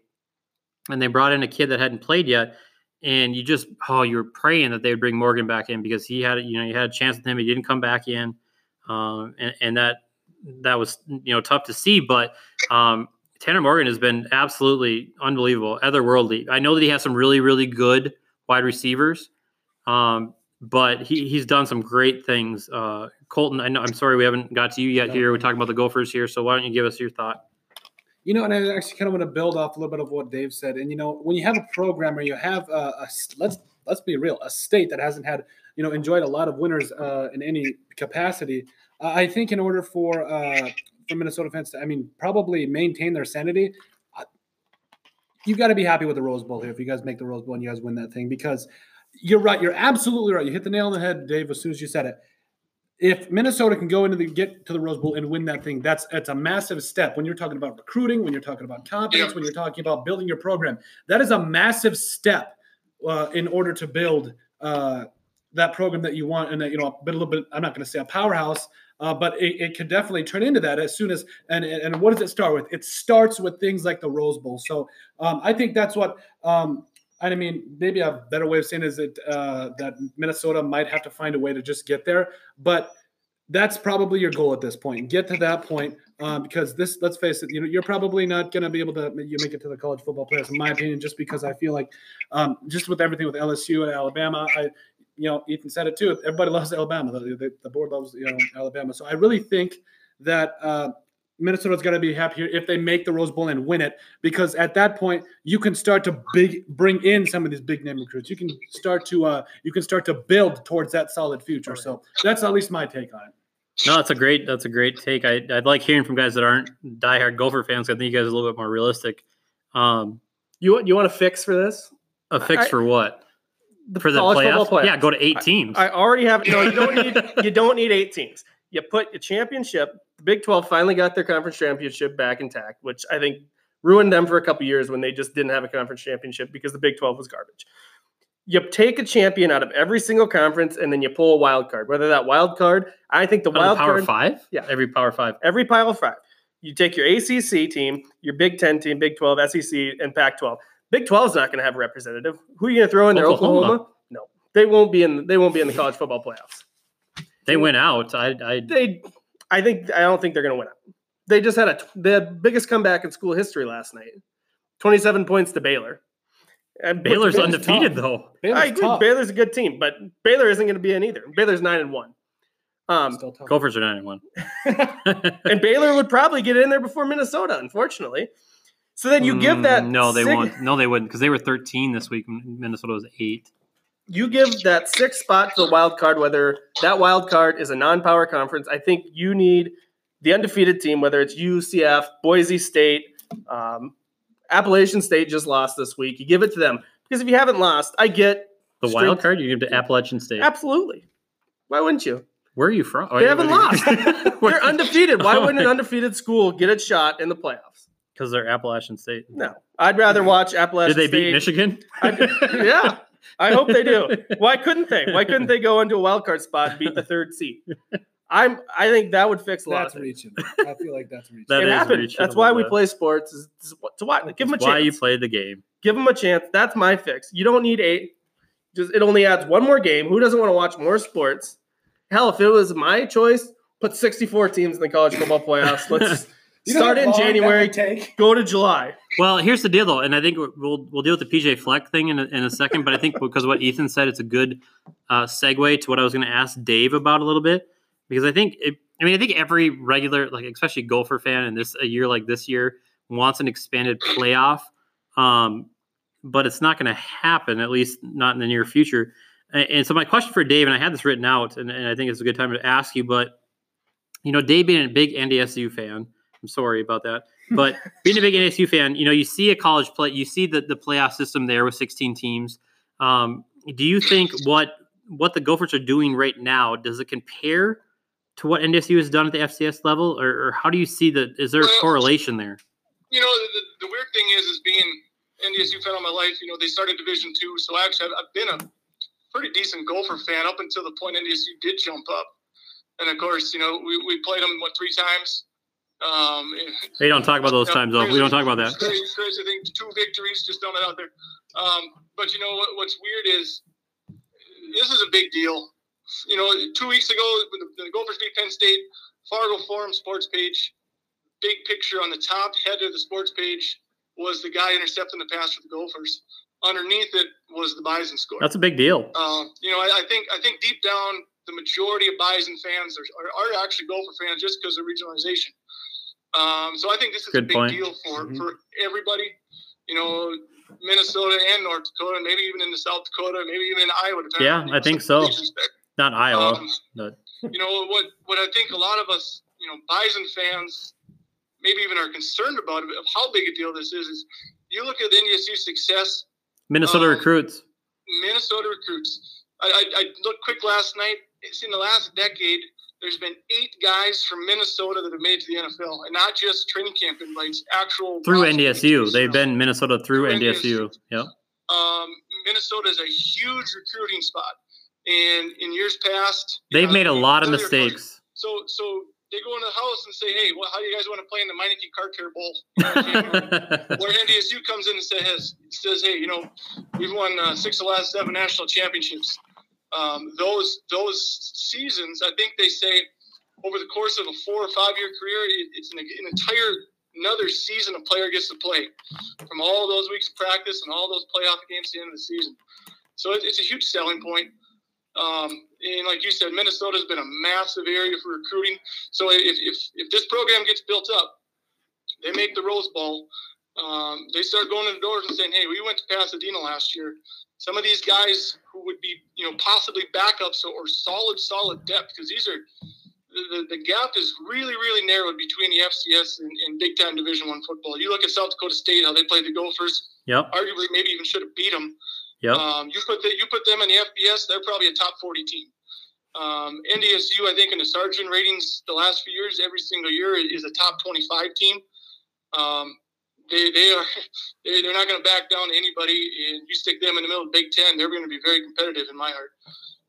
and they brought in a kid that hadn't played yet. And you just, oh, you were praying that they would bring Morgan back in because he had, you know, you had a chance with him. He didn't come back in, um, and, and that that was, you know, tough to see. But um, Tanner Morgan has been absolutely unbelievable, otherworldly. I know that he has some really, really good wide receivers, um, but he, he's done some great things. Uh, Colton, I know I'm sorry we haven't got to you yet. Here we're talking about the Gophers here, so why don't you give us your thought? You know, and I actually kind of want to build off a little bit of what Dave said. And you know, when you have a program or you have a, a let's let's be real, a state that hasn't had you know enjoyed a lot of winners uh, in any capacity, uh, I think in order for uh, for Minnesota fans to, I mean, probably maintain their sanity, uh, you got to be happy with the Rose Bowl here. If you guys make the Rose Bowl and you guys win that thing, because you're right, you're absolutely right. You hit the nail on the head, Dave, as soon as you said it if Minnesota can go into the get to the Rose Bowl and win that thing, that's it's a massive step. When you're talking about recruiting, when you're talking about confidence, when you're talking about building your program, that is a massive step uh, in order to build uh, that program that you want. And that you know, a bit a little bit. I'm not going to say a powerhouse, uh, but it, it could definitely turn into that as soon as. And and what does it start with? It starts with things like the Rose Bowl. So um, I think that's what. Um, I mean, maybe a better way of saying is that uh, that Minnesota might have to find a way to just get there, but that's probably your goal at this point. Get to that point um, because this, let's face it, you know, you're probably not going to be able to you make it to the college football players, in my opinion, just because I feel like um, just with everything with LSU and Alabama, I, you know, Ethan said it too. Everybody loves Alabama. The, the, the board loves you know Alabama. So I really think that uh, Minnesota's got to be happy here if they make the Rose Bowl and win it, because at that point you can start to big bring in some of these big name recruits. You can start to uh, you can start to build towards that solid future. So that's at least my take on it. No, that's a great that's a great take. I, I'd like hearing from guys that aren't diehard Gopher fans. Because I think you guys are a little bit more realistic. Um, You you want to fix for this? a fix I- for what? The For the college playoffs? playoffs. Yeah, go to eight teams. I already have no. You don't need you don't need eight teams. You put a championship. The Big 12 finally got their conference championship back intact, which I think ruined them for a couple years when they just didn't have a conference championship because the Big 12 was garbage. You take a champion out of every single conference and then you pull a wild card. Whether that wild card, I think the oh, Out of wild Power card, Five. Yeah. every Power Five. every pile of five. You take your ACC team, your Big 10 team, Big 12, SEC, and Pac 12. Big 12 is not going to have a representative. Who are you going to throw in there? Oklahoma. Oklahoma? No, they won't be in. They won't be in the college football playoffs. They went out. I, I They, I think, I don't think they're going to win out. They just had a the biggest comeback in school history last night. 27 points to Baylor. And Baylor's Baylor's undefeated tough. though. Baylor's I agree. tough. Baylor's a good team, but Baylor isn't going to be in either. Baylor's nine and one. Um, Still tough. Gophers are nine and one. and Baylor would probably get in there before Minnesota, unfortunately. So then you give that Mm, no, they six- won't. No, they wouldn't because they were 13 this week. Minnesota was eight. You give that sixth spot to the wild card, whether that wild card is a non-power conference. I think you need the undefeated team, whether it's UCF, Boise State, um, Appalachian State just lost this week. You give it to them because if you haven't lost, I get The Straight- wild card you give to Appalachian State. absolutely. Why wouldn't you? Where are you from? Oh, They haven't lost. They're undefeated. Why wouldn't an undefeated school get a shot in the playoffs? Because they're Appalachian State. No, I'd rather watch Appalachian Did they State. beat Michigan? I- yeah, I hope they do. Why couldn't they? Why couldn't they go into a wild card spot and beat the third seed? I'm. I think that would fix a lot. That's of things. reaching. I feel like that's reaching. That It is happens. reaching That's why we play sports. Is is to watch. Give them a That's chance. why you played the game. Give them a chance. That's my fix. You don't need eight. Just it only adds one more game. Who doesn't want to watch more sports? Hell, if it was my choice, put 64 teams in the college football playoffs. Let's You know start in January. would take? Go to July. Well, here's the deal, though, and I think we'll we'll deal with the PJ Fleck thing in a, in a second. But I think because of what Ethan said, it's a good uh, segue to what I was going to ask Dave about a little bit because I think it, I mean I think every regular, like especially Gopher fan, in this a year like this year, wants an expanded playoff. Um, but it's not going to happen, at least not in the near future. And, and so my question for Dave, and I had this written out, and, and I think it's a good time to ask you, but you know, Dave being a big NDSU fan, I'm sorry about that. But being a big NSU fan, you know, you see a college play, you see the, the playoff system there with 16 teams. Um, do you think what what the Gophers are doing right now does it compare to what NSU has done at the FCS level, or, or how do you see the? Is there a Well- correlation there? you know, the, the weird thing is, is being NDSU fan all my life. You know, they started Division two, so actually, I've, I've been a pretty decent Gopher fan up until the point NDSU did jump up. And of course, you know, we, we played them what three times. Um, They don't talk about those times though. We don't talk about that. Crazy, crazy thing. Two victories, just throwing it out there. Um, but you know what, what's weird is this is a big deal. You know, two weeks ago, the, the Gophers beat Penn State, Fargo Forum sports page, big picture on the top head of the sports page was the guy intercepting the pass for the Gophers. Underneath it was the Bison score. That's a big deal. Um, you know, I, I think I think deep down the majority of Bison fans are, are, are actually Gopher fans just because of regionalization. Um, so I think this is Good a big point. deal for, Mhm. for everybody. You know, Minnesota and North Dakota, maybe even in the South Dakota, maybe even in Iowa. Yeah, I think so. Not Iowa, Um, but you know what? What I think a lot of us, you know, Bison fans, maybe even are concerned about of how big a deal this is. Is you look at the NDSU's success Minnesota um, recruits. Minnesota recruits. I, I, I looked quick last night. It's in the last decade. There's been eight guys from Minnesota that have made it to the NFL, and not just training camp invites, actual Through NDSU, they've been Minnesota through Through NDSU. NDSU. Yep. Um, Minnesota is a huge recruiting spot, and in years past, They've know, made a lot of mistakes. So, so they go in the house and say, "Hey, well, how do you guys want to play in the Meineke Car Care Bowl?" You know, January? where NDSU comes in and says, says, hey, you know, we've won uh, six of the last seven national championships. Um, those those seasons, I think they say, over the course of a four or five year career, it's an, an entire another season a player gets to play from all those weeks of practice and all those playoff games at the end of the season. So it, it's a huge selling point. Um, and like you said, Minnesota's been a massive area for recruiting. So if, if, if this program gets built up, they make the Rose Bowl. Um, they start going to the doors and saying, "Hey, we went to Pasadena last year. Some of these guys who would be, you know, possibly backups or, solid, solid depth, because these are the, the, gap is really, really narrowed between the FCS and, and Big Ten Division One football. You look at South Dakota State, how they played the Gophers. Yep. Arguably, maybe even should have beat them. Yep. Um, you put the, you put them in the FBS, they're probably a top forty team. Um, NDSU, I think, in the Sagarin ratings the last few years, every single year is a top 25 team. Um, they, they are they, they're not going to back down to anybody. And you stick them in the middle of the Big Ten, they're going to be very competitive in my heart.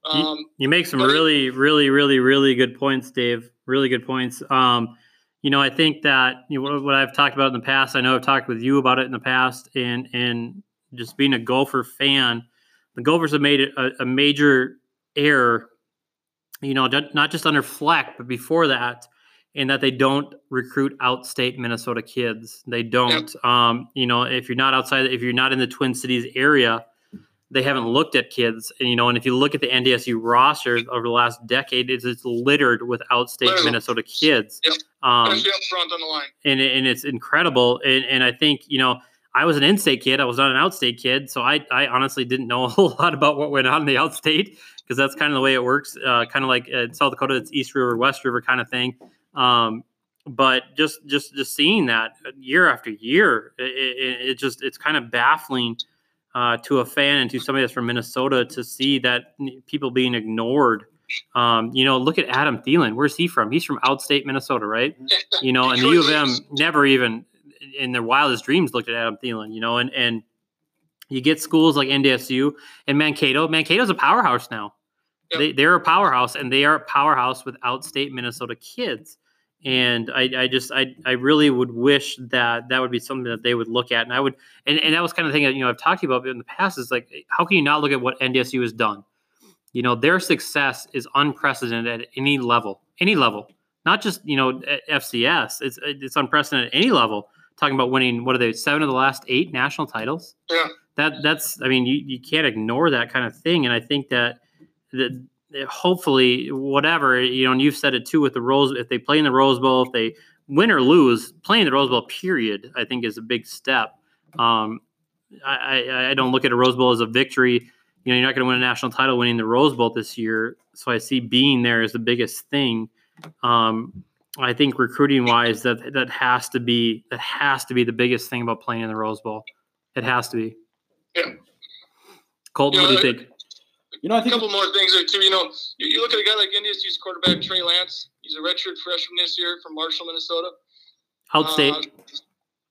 Um, you, you, make some really, really, really, really good points, Dave. Really good points. Um, you know, I think that you know, what I've talked about in the past. I know I've talked with you about it in the past, and and just being a Gopher fan, the Gophers have made a, a major error. You know, not just under Fleck, but before that, in that they don't recruit outstate Minnesota kids. They don't. Yep. Um, you know, if you're not outside, if you're not in the Twin Cities area, they haven't looked at kids. And you know, and if you look at the NDSU roster over the last decade, it's, it's littered with outstate Minnesota kids. Yep. Um, up front on the line. And, and it's incredible. And, and I think, you know, I was an in-state kid. I was not an outstate kid, so I, I honestly didn't know a whole lot about what went on in the outstate because that's kind of the way it works. Uh, kind of like in South Dakota, it's East River, West River kind of thing. Um, but just just just seeing that year after year, it, it, it just it's kind of baffling uh, to a fan and to somebody that's from Minnesota to see that people being ignored. Um, you know, look at Adam Thielen. Where's he from? He's from outstate Minnesota, right? You know, and the U of M never even in their wildest dreams looked at Adam Thielen. You know, and and you get schools like NDSU and Mankato. Mankato's a powerhouse now. Yep. They they're a powerhouse, and they are a powerhouse with outstate Minnesota kids and I, I just I, I really would wish that that would be something that they would look at. And i would and, and that was kind of thing that you know i've talked about in the past is like how can you not look at what ndsu has done? You know their success is unprecedented at any level any level. Not just you know fcs it's it's unprecedented at any level. Talking about winning what are they seven of the last eight national titles? Yeah. That that's i mean you, you can't ignore that kind of thing. And i think that that hopefully whatever you know and you've said it too with the rose if they play in the rose bowl if they win or lose playing the rose bowl period i think is a big step. Um, I, I, I don't look at a rose bowl as a victory. You know you're not going to win a national title winning the rose bowl this year so i see being there is the biggest thing. Um, i think recruiting wise that that has to be that has to be the biggest thing about playing in the rose bowl. It has to be. Yeah. Colton what do you think you know, I think a couple more things there too. You know, you, you look at a guy like NDSU's quarterback Trey Lance. He's a redshirt freshman this year from Marshall, Minnesota. Outstate. Uh,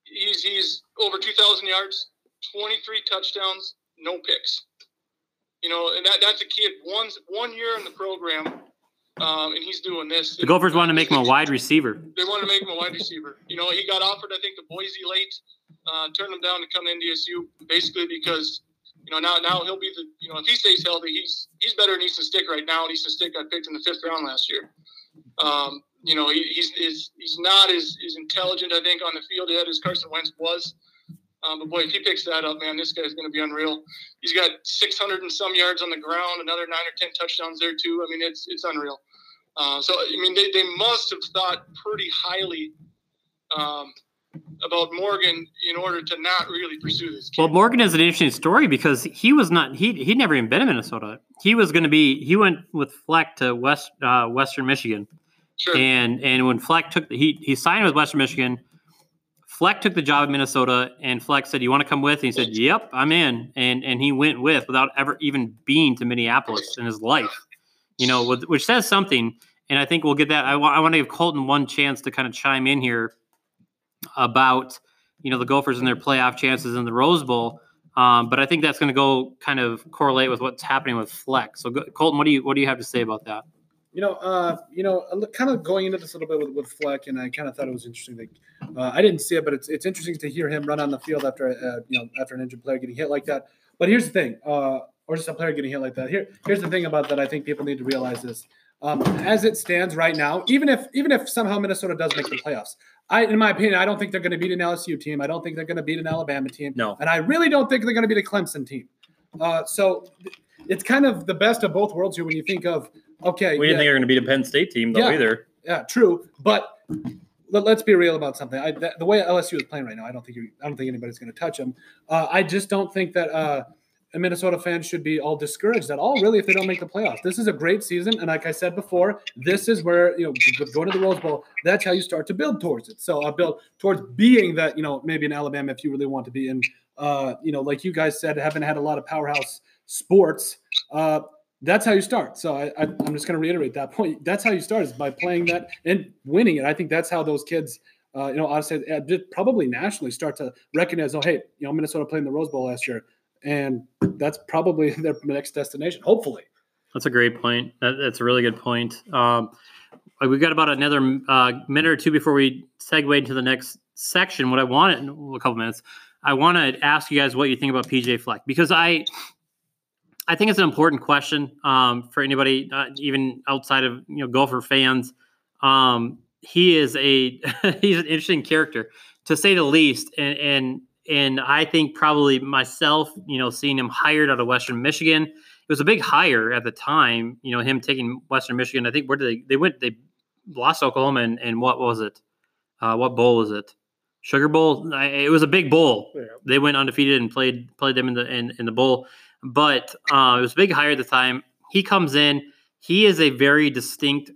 he's he's over two thousand yards, twenty three touchdowns, no picks. You know, and that that's a kid one one year in the program, um, and he's doing this. The Gophers want to make him a wide receiver. They want to make him a wide receiver. You know, he got offered, I think, the Boise late, uh, turned him down to come to NDSU, basically because you know, now now he'll be the you know if he stays healthy, he's he's better than Easton Stick right now. And Easton Stick got picked in the fifth round last year. Um, you know, he, he's, he's he's not as, as intelligent, I think, on the field yet as Carson Wentz was. Um, but boy, if he picks that up, man, this guy's going to be unreal. He's got 600 and some yards on the ground, another nine or 10 touchdowns there too. I mean, it's it's unreal. Uh, so I mean, they, they must have thought pretty highly um, about Morgan in order to not really pursue this. Well, Morgan is an interesting story because he was not he he never even been in Minnesota. He was going to be he went with Fleck to West uh, Western Michigan, sure. and and when Fleck took the, he he signed with Western Michigan. Fleck took the job in Minnesota, and Fleck said, "You want to come with?" And he said, "Yep, I'm in." And and he went with without ever even being to Minneapolis in his life. You know, which says something. And I think we'll get that. I, I want to give Colton one chance to kind of chime in here about you know the Gophers and their playoff chances in the Rose Bowl. Um, but I think that's going to go kind of correlate with what's happening with Fleck. So, Colton, what do you what do you have to say about that? You know, uh, you know, kind of going into this a little bit with, with Fleck, and I kind of thought it was interesting. That, uh, I didn't see it, but it's it's interesting to hear him run on the field after uh, you know after an injured player getting hit like that. But here's the thing, uh, or just a player getting hit like that. Here, here's the thing about that. I think people need to realize this. Um, as it stands right now, even if even if somehow Minnesota does make the playoffs, I, in my opinion, I don't think they're going to beat an LSU team. I don't think they're going to beat an Alabama team. No. And I really don't think they're going to beat a Clemson team. Uh, so it's kind of the best of both worlds here when you think of, okay. We didn't yeah, think they're going to beat a Penn State team, though, yeah, either. Yeah, true. But let, us be real about something. I, the way LSU is playing right now, I don't think you, I don't think anybody's going to touch them. Uh, I just don't think that uh, Minnesota fan should be all discouraged at all, really, if they don't make the playoffs. This is a great season, and like I said before, this is where you know going to the Rose Bowl, that's how you start to build towards it. So I uh, build towards being that you know maybe in Alabama if you really want to be in. Uh, you know, like you guys said, haven't had a lot of powerhouse sports. Uh, that's how you start. So I, am just going to reiterate that point. That's how you start is by playing that and winning it. I think that's how those kids, uh, you know, honestly, probably nationally start to recognize, oh, hey, you know, Minnesota played in the Rose Bowl last year, and that's probably their next destination. Hopefully. That's a great point. That, that's a really good point. Um, we've got about another uh, minute or two before we segue into the next section. What I wanted, a couple minutes, I want to ask you guys what you think about PJ Fleck because I I think it's an important question um, for anybody, uh, even outside of you know Gopher fans. Um, he is a he's an interesting character to say the least, and and and I think probably myself, you know, seeing him hired out of Western Michigan, it was a big hire at the time. You know, him taking Western Michigan. I think where did they they went? They lost Oklahoma, and, and what was it? Uh, what bowl was it? Sugar Bowl. It was a big bowl. Yeah. They went undefeated and played played them in the in, in the bowl but uh, it was a big hire at the time. He comes in. He is a very distinct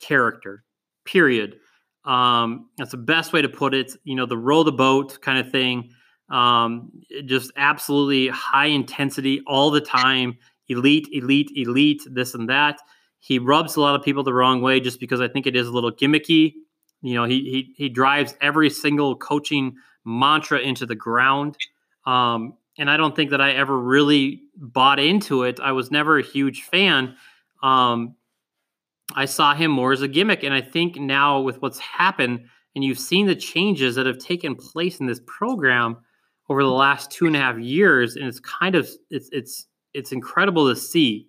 character. Period. Um, that's the best way to put it. You know, the row the boat kind of thing. Um, just absolutely high intensity all the time. Elite, elite, elite. This and that. He rubs a lot of people the wrong way just because I think it is a little gimmicky. You know, he he he drives every single coaching mantra into the ground. Um, and I don't think that I ever really bought into it. I was never a huge fan. Um, I saw him more as a gimmick, and I think now with what's happened, and you've seen the changes that have taken place in this program over the last two and a half years, and it's kind of it's it's it's incredible to see.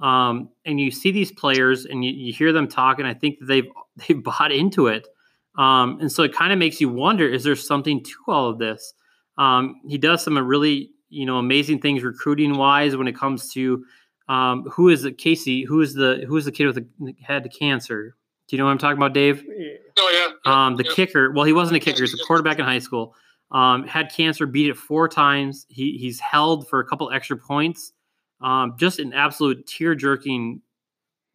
Um, and you see these players, and you, you hear them talk, and I think that they've they've bought into it. Um, and so it kind of makes you wonder: is there something to all of this? Um, he does some really you know amazing things recruiting wise when it comes to um, who is the Casey? Who is the who is the kid with the had cancer? Do you know what I'm talking about, Dave? Oh yeah. Um, the yeah. kicker. Well, he wasn't a kicker. He's a quarterback in high school. Um, had cancer, beat it four times. He he's held for a couple extra points. Um, just an absolute tear jerking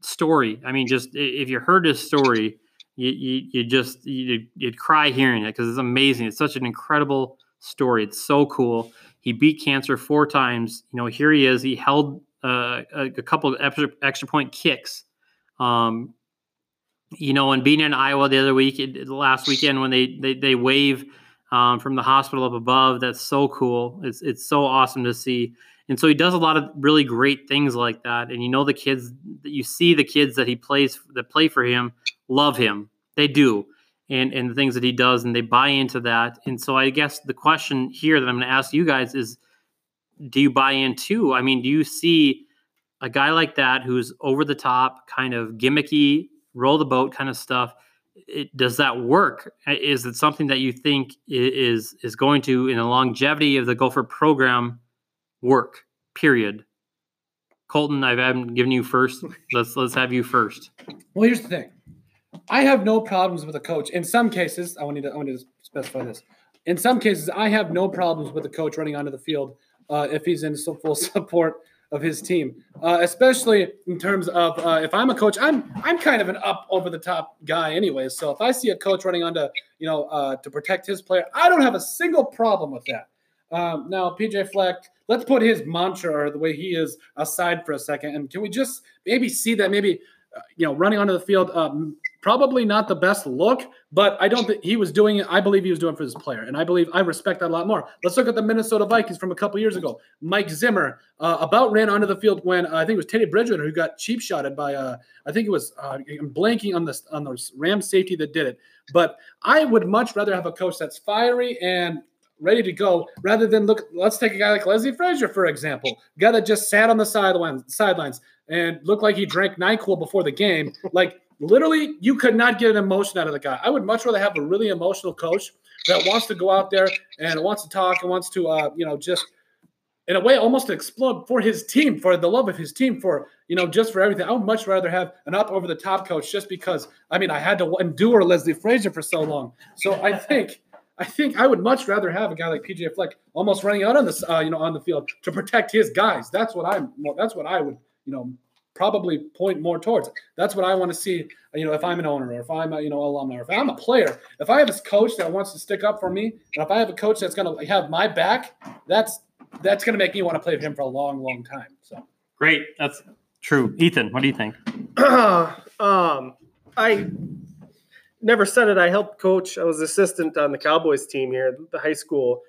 story. I mean, just if you heard his story, you you, you just you, you'd cry hearing it because it's amazing. It's such an incredible story. It's so cool. He beat cancer four times. You know, here he is. He held uh, a, a, couple of extra, extra point kicks. Um, you know, and being in Iowa the other week, it, last weekend when they they, they wave um, from the hospital up above, that's so cool. It's it's so awesome to see. And so he does a lot of really great things like that. And you know, the kids that you see the kids that he plays that play for him love him. They do and and the things that he does and they buy into that and so i guess the question here that i'm going to ask you guys is do you buy in too i mean do you see a guy like that who's over the top kind of gimmicky row the boat kind of stuff it, does that work? Is it something that you think is is going to in the longevity of the gopher program work period? Colton i've given you first. Let's let's have you first. Well here's the thing. I have no problems with a coach. In some cases, I want to I want to specify this. In some cases, I have no problems with a coach running onto the field uh, if he's in full support of his team, uh, especially in terms of uh, if I'm a coach, I'm I'm kind of an up over the top guy anyway. So if I see a coach running onto you know uh, to protect his player, I don't have a single problem with that. Um, now PJ Fleck, let's put his mantra or the way he is aside for a second, and can we just maybe see that maybe uh, you know running onto the field um, probably not the best look, but I don't think he was doing it. I believe he was doing it for his player, and I believe I respect that a lot more. Let's look at the Minnesota Vikings from a couple years ago. Mike Zimmer uh, about ran onto the field when uh, I think it was Teddy Bridgewater who got cheap shotted by uh, I think it was uh, I'm blanking on the on the Ram safety that did it. But I would much rather have a coach that's fiery and ready to go rather than look. Let's take a guy like Leslie Frazier for example, guy that just sat on the sidelines sidelines and looked like he drank Nyquil before the game. Like literally, you could not get an emotion out of the guy. I would much rather have a really emotional coach that wants to go out there and wants to talk and wants to, uh, you know, just in a way almost explode for his team, for the love of his team, for you know, just for everything. I would much rather have an up over the top coach just because I mean I had to endure Leslie Frazier for so long. So I think I think I would much rather have a guy like PJ Fleck almost running out on this, uh, you know, on the field to protect his guys. That's what I'm. That's what I would, you know, probably point more towards. That's what I want to see. You know, if I'm an owner or if I'm a you know alumni or if I'm a player, if I have a coach that wants to stick up for me, and if I have a coach that's going to have my back, that's that's going to make me want to play with him for a long, long time. So great. That's True. Ethan, what do you think? um, I never said it. I helped coach. I was assistant on the Cowboys team here, the high school,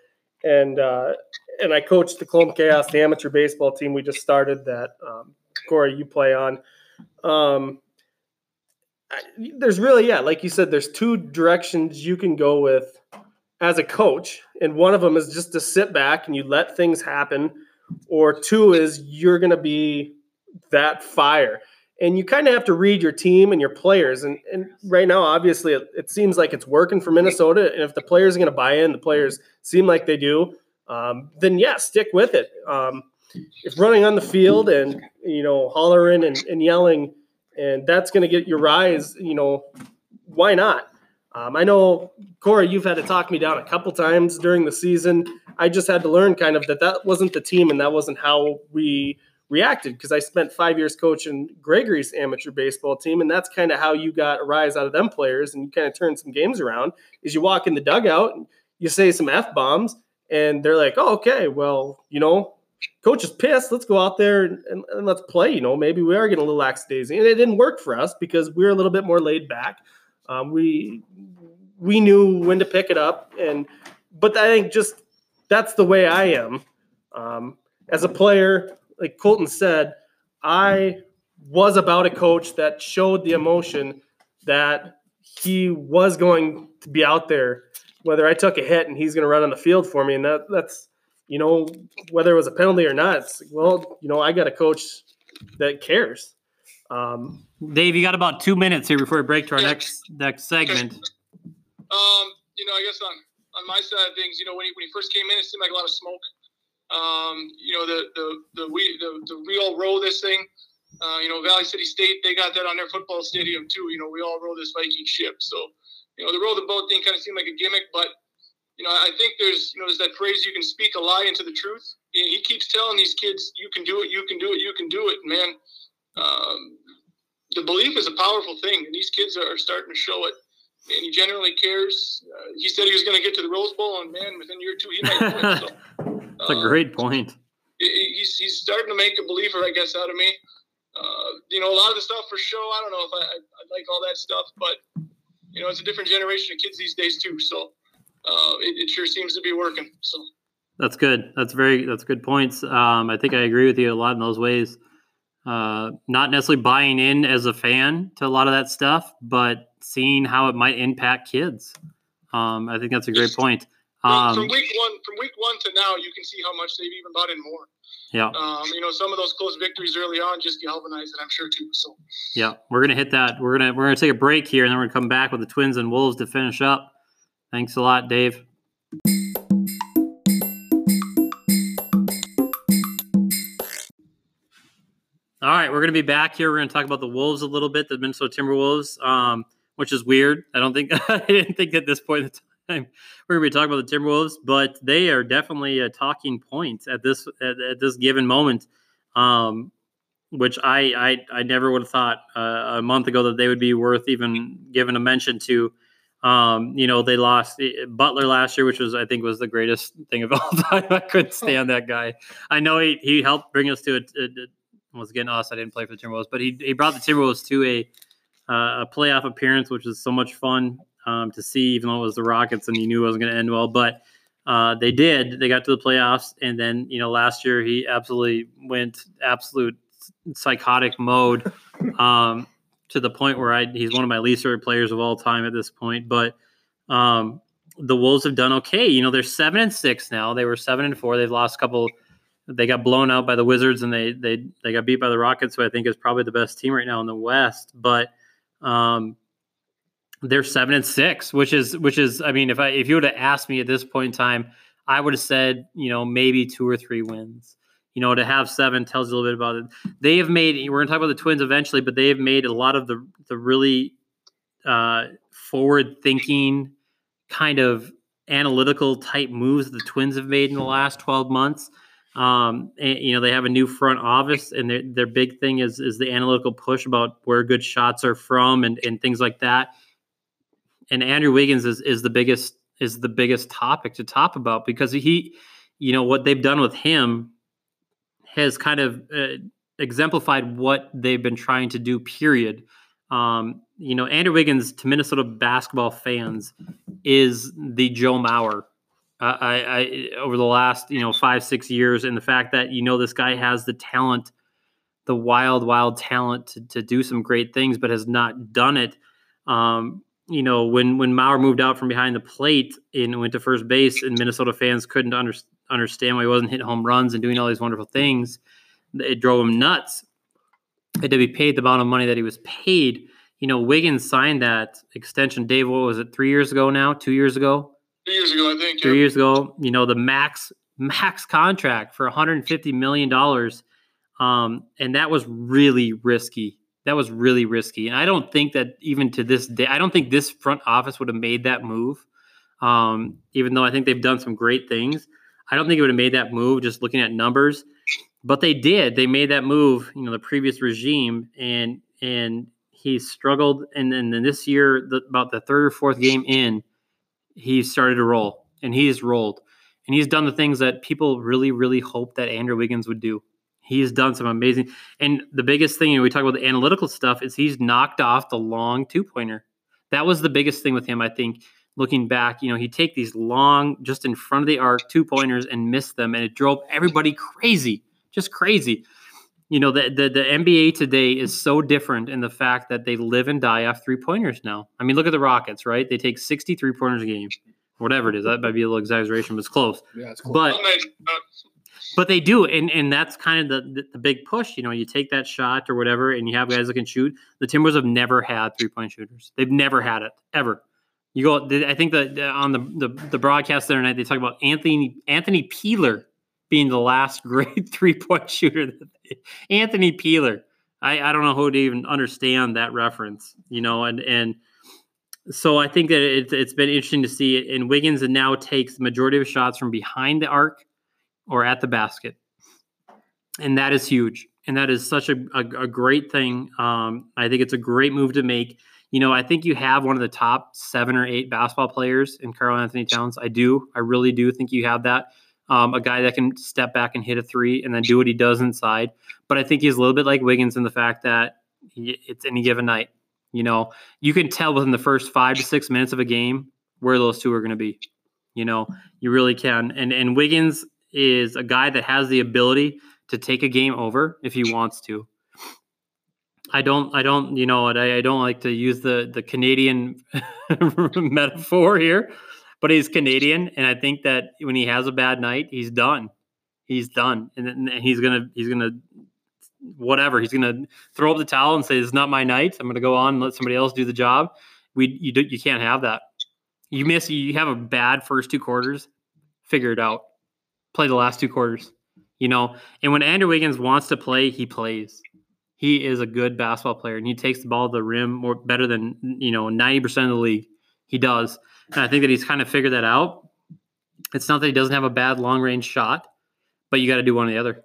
and uh, and I coached the Cologne Chaos, the amateur baseball team we just started. That um, Corey, you play on. Um, there's really, yeah, like you said, there's two directions you can go with as a coach, and one of them is just to sit back and you let things happen, or two is you're going to be that fire and you kind of have to read your team and your players. And, and right now, obviously, it, it seems like it's working for Minnesota. And if the players are going to buy in, the players seem like they do, um, then yeah, stick with it. Um, if running on the field and you know hollering and, and yelling, and that's going to get your rise, you know, why not? Um, I know Corey, you've had to talk me down a couple times during the season. I just had to learn kind of that that wasn't the team and that wasn't how we reacted because I spent five years coaching Gregory's amateur baseball team, and that's kind of how you got a rise out of them players, and you kind of turn some games around. Is you walk in the dugout, and you say some f bombs, and they're like, "Oh, okay, well, you know, coach is pissed. Let's go out there and, and, and let's play. You know, maybe we are getting a little lackadaisy, and it didn't work for us because we are a little bit more laid back. Um, we we knew when to pick it up, and but I think just that's the way I am. Um, as a player, like Colton said, I was about a coach that showed the emotion that he was going to be out there, whether I took a hit and he's going to run on the field for me. And that that's, you know, whether it was a penalty or not, it's, well, you know, I got a coach that cares. Um, Dave, you got about two minutes here before we break to our yeah. next next segment. Um, you know, I guess on on my side of things, you know, when he, when he first came in, it seemed like a lot of smoke. Um, you know, the the the we the, the we all row this thing. Uh, you know, Valley City State they got that on their football stadium too. You know, we all row this Viking ship. So, you know, the row the boat thing kind of seemed like a gimmick, but you know, I think there's you know there's that phrase you can speak a lie into the truth. He keeps telling these kids, "You can do it. You can do it. You can do it." Man, um, the belief is a powerful thing, and these kids are starting to show it. And he generally cares. Uh, he said he was going to get to the Rose Bowl, and man, within year two, he might. So, That's a great point. He's, he's starting to make a believer, I guess, out of me. Uh, you know, a lot of the stuff for show, I don't know if I, I, I, like all that stuff, but, you know, it's a different generation of kids these days, too. So uh, it, it, sure seems to be working. So that's good. That's very, that's good points. Um, I think I agree with you a lot in those ways. Uh, not necessarily buying in as a fan to a lot of that stuff, but seeing how it might impact kids. Um, I think that's a great point. Um, from week one, from week one to now, you can see how much they've even bought in more. Yeah. Um, you know, some of those close victories early on just galvanized it, I'm sure too. So. Yeah, we're gonna hit that. We're gonna we're gonna take a break here, and then we're gonna come back with the Twins and Wolves to finish up. Thanks a lot, Dave. All right, we're going to be back here. We're going to talk about the Wolves a little bit, the Minnesota Timberwolves, um, which is weird. I don't think I didn't think at this point in time we're going to be talking about the Timberwolves, but they are definitely a talking point at this at, at this given moment, um, which I, I I never would have thought uh, a month ago that they would be worth even giving a mention to. Um, you know, they lost eh, Butler last year, which was I think was the greatest thing of all time. I couldn't stand that guy. I know he he helped bring us to a, a, a once again us. I didn't play for the Timberwolves, but he he brought the Timberwolves to a uh, a playoff appearance, which was so much fun um, to see, even though it was the Rockets and you knew it wasn't going to end well. But uh, they did. They got to the playoffs, and then you know last year he absolutely went absolute psychotic mode um, to the point where I he's one of my least favorite players of all time at this point. But um, the Wolves have done okay. You know they're seven and six now. They were seven and four. They've lost a couple. They got blown out by the Wizards and they they they got beat by the Rockets, who I think is probably the best team right now in the West. But um, they're seven and six, which is which is I mean, if I if you would have asked me at this point in time, I would have said, you know, maybe two or three wins. You know, to have seven tells you a little bit about it. They have made we're gonna talk about the twins eventually, but they have made a lot of the the really uh, forward thinking kind of analytical type moves the twins have made in the last 12 months. Um, and, you know, they have a new front office, and their their big thing is is the analytical push about where good shots are from and and things like that and Andrew Wiggins is is the biggest is the biggest topic to talk about because he, you know, what they've done with him has kind of uh, exemplified what they've been trying to do. Period. Um, you know, Andrew Wiggins to Minnesota basketball fans is the Joe Mauer. Uh, I, I over the last you know five six years, and the fact that you know this guy has the talent, the wild wild talent to, to do some great things, but has not done it. Um, you know, when when Mauer moved out from behind the plate and went to first base, and Minnesota fans couldn't under, understand why he wasn't hitting home runs and doing all these wonderful things, it drove him nuts. Had to be paid the amount of money that he was paid. You know, Wiggins signed that extension. Dave, what was it? Three years ago now? Two years ago? Two years ago, I think. Three yeah. years ago. You know, the max max contract for 150 million dollars, um, and that was really risky that was really risky. And I don't think that even to this day, I don't think this front office would have made that move. Um, even though I think they've done some great things, I don't think it would have made that move just looking at numbers. But they did. They made that move, you know, the previous regime, and and he struggled. And then then this year, the, about the third or fourth game in, he started to roll, and he's rolled, and he's done the things that people really, really hoped that Andrew Wiggins would do. He's done some amazing. And the biggest thing, you know, we talk about the analytical stuff, is he's knocked off the long two pointer. That was the biggest thing with him, I think. Looking back, you know, he'd take these long, just in front of the arc, two pointers and miss them, and it drove everybody crazy, just crazy. You know, the, the the NBA today is so different in the fact that they live and die off three pointers now. I mean, look at the Rockets, right? They take 63 pointers a game, whatever it is. That might be a little exaggeration, but it's close. Yeah, it's cool. But but they do, and and that's kind of the, the, the big push. You know, you take that shot or whatever, and you have guys that can shoot. The Timbers have never had three point shooters. They've never had it ever. You go. I think that on the, the the broadcast the other night they talk about Anthony Anthony Peeler being the last great three point shooter. Anthony Peeler. I, I don't know who to even understand that reference. You know, and and so I think that it, it's been interesting to see it. And Wiggins now takes the majority of shots from behind the arc or at the basket. And that is huge. And that is such a, a, a great thing. Um, I think it's a great move to make. You know, I think you have one of the top seven or eight basketball players in Karl-Anthony Towns. I do. I really do think you have that. Um, a guy that can step back and hit a three and then do what he does inside. But I think he's a little bit like Wiggins in the fact that he, it's any given night. You know, you can tell within the first five to six minutes of a game where those two are going to be. You know, you really can. And and Wiggins is a guy that has the ability to take a game over if he wants to. I don't, I don't, you know, I, I don't like to use the the Canadian metaphor here, but he's Canadian, and I think that when he has a bad night, he's done. He's done, and, and he's gonna, he's gonna, whatever. He's gonna throw up the towel and say, "It's not my night. I'm gonna go on and let somebody else do the job." We, you, do, you can't have that. You miss, you have a bad first two quarters. Figure it out play the last two quarters. You know, and when Andrew Wiggins wants to play, he plays. He is a good basketball player, and he takes the ball to the rim more better than you know ninety percent of the league. He does, and I think that he's kind of figured that out. It's not that he doesn't have a bad long range shot, but you got to do one or the other.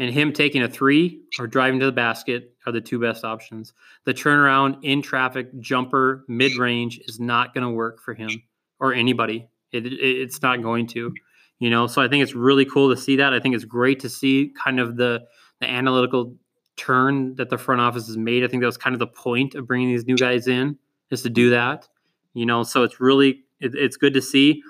And him taking a three or driving to the basket are the two best options. The turnaround in traffic jumper mid range is not going to work for him or anybody. It, it, it's not going to you know so i think it's really cool to see that i think it's great to see kind of the the analytical turn that the front office has made i think that was kind of the point of bringing these new guys in is to do that you know? So it's really it, it's good to see.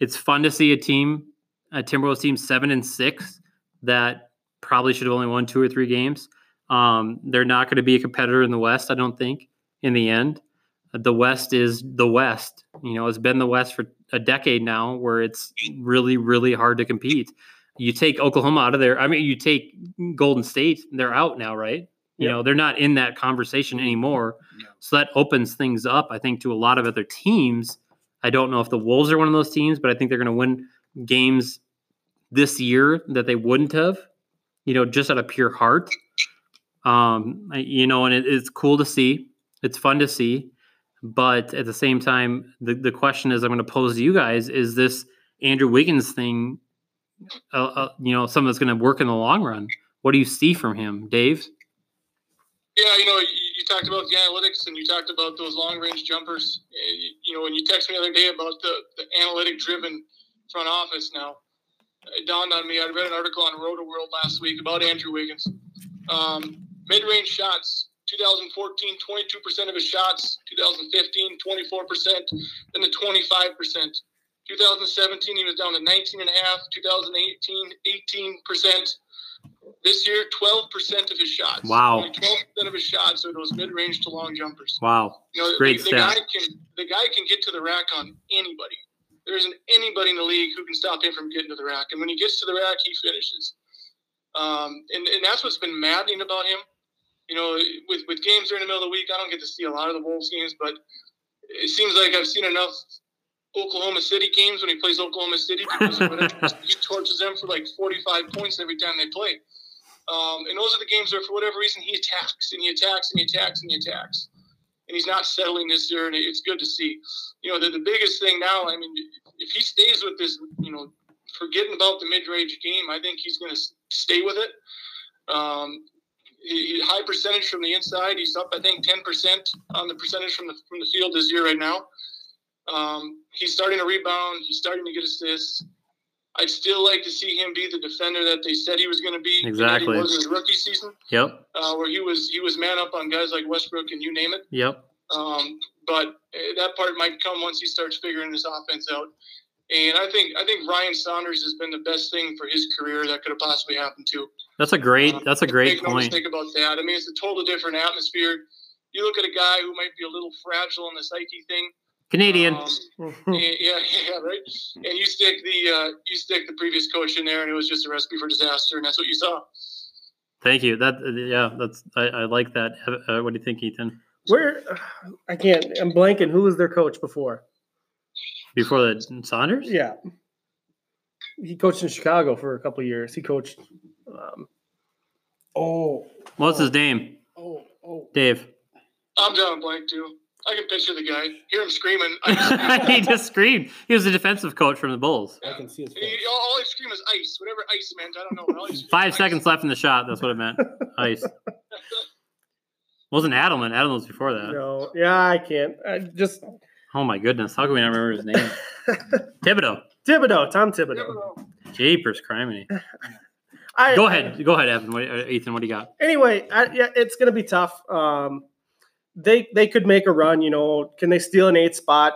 It's fun to see a team a timberwolves team seven and six that probably should have only won two or three games. Um, they're not going to be a competitor in the west i don't think in the end. The west is the west you know? It's been the west for a decade now where it's really really hard to compete. You take Oklahoma out of there. I mean, you take Golden State, they're out now, right? You yep. know, they're not in that conversation anymore. So that opens things up, I think, to a lot of other teams. I don't know if the Wolves are one of those teams, but I think they're going to win games this year that they wouldn't have, you know, just out of pure heart. Um, you know, and it, it's cool to see. It's fun to see. But at the same time, the, the question is I'm going to pose to you guys is this Andrew Wiggins thing, uh, uh, you know, something that's going to work in the long run? What do you see from him, Dave? Yeah, you know, you, you talked about the analytics and you talked about those long range jumpers. You, you know, when you texted me the other day about the, the analytic driven front office now, it dawned on me. I read an article on Rotoworld last week about Andrew Wiggins. Um, mid-range shots, 2014, 22% of his shots. 2015, 24%, then the 25%. 2017, he was down to 19 and a half. 2018, 18%. This year, 12% of his shots. Wow. 12% of his shots are those mid-range to long jumpers. Wow. You know, Great the, the guy can the guy can get to the rack on anybody. There isn't anybody in the league who can stop him from getting to the rack. And when he gets to the rack, he finishes. Um, and, and that's what's been maddening about him. You know, with, with games during the middle of the week, I don't get to see a lot of the Wolves games, but it seems like I've seen enough Oklahoma City games when he plays Oklahoma City because he torches them for like 45 points every time they play. Um, and those are the games where, for whatever reason, he attacks and he attacks and he attacks and he attacks. And he's not settling this year, and it's good to see. You know, the, the biggest thing now, I mean, if he stays with this, you know, forgetting about the mid-range game, I think he's going to stay with it. Um, he, he- high percentage from the inside. He's up, I think, 10% on the percentage from the from the field this year right now. Um, he's starting to rebound. He's starting to get assists. I'd still like to see him be the defender that they said he was going to be. Exactly. Was his rookie season, Yep. uh, where he was he was man up on guys like Westbrook and you name it. Yep. Um, but uh, that part might come once he starts figuring this offense out. And I think I think Ryan Saunders has been the best thing for his career that could have possibly happened to. That's a great. Um, That's a great Make no point. mistake about that. I mean, it's a totally different atmosphere. You look at a guy who might be a little fragile in the psyche thing. Canadian. Um, yeah, yeah, yeah, right. And you stick the uh, you stick the previous coach in there, and it was just a recipe for disaster, and that's what you saw. Thank you. That. Yeah. That's. I, I like that. Uh, what do you think, Ethan? Where I can't. I'm blanking. Who was their coach before? Before the Saunders. Yeah, he coached in Chicago for a couple of years. He coached. Um, Oh, What's his name? oh, oh. Dave. I'm drawing blank too. I can picture the guy, hear him screaming. He just screamed. He was a defensive coach from the Bulls. I can see his He, face. all, all I scream is ice. Whatever ice meant, I don't know. all Five is seconds ice. left in the shot. That's what it meant. Ice. Wasn't Adelman. Adelman was before that. no, yeah, I can't. I just Oh my goodness. How can we not remember his name? Thibodeau. Thibodeau, Tom Never Thibodeau. know. Jeepers criminy. I, Go ahead. Go ahead, Evan. What, uh, Ethan, what do you got? anyway, I, yeah, it's going to be tough. Um, they they could make a run. You know, can they steal an eight spot?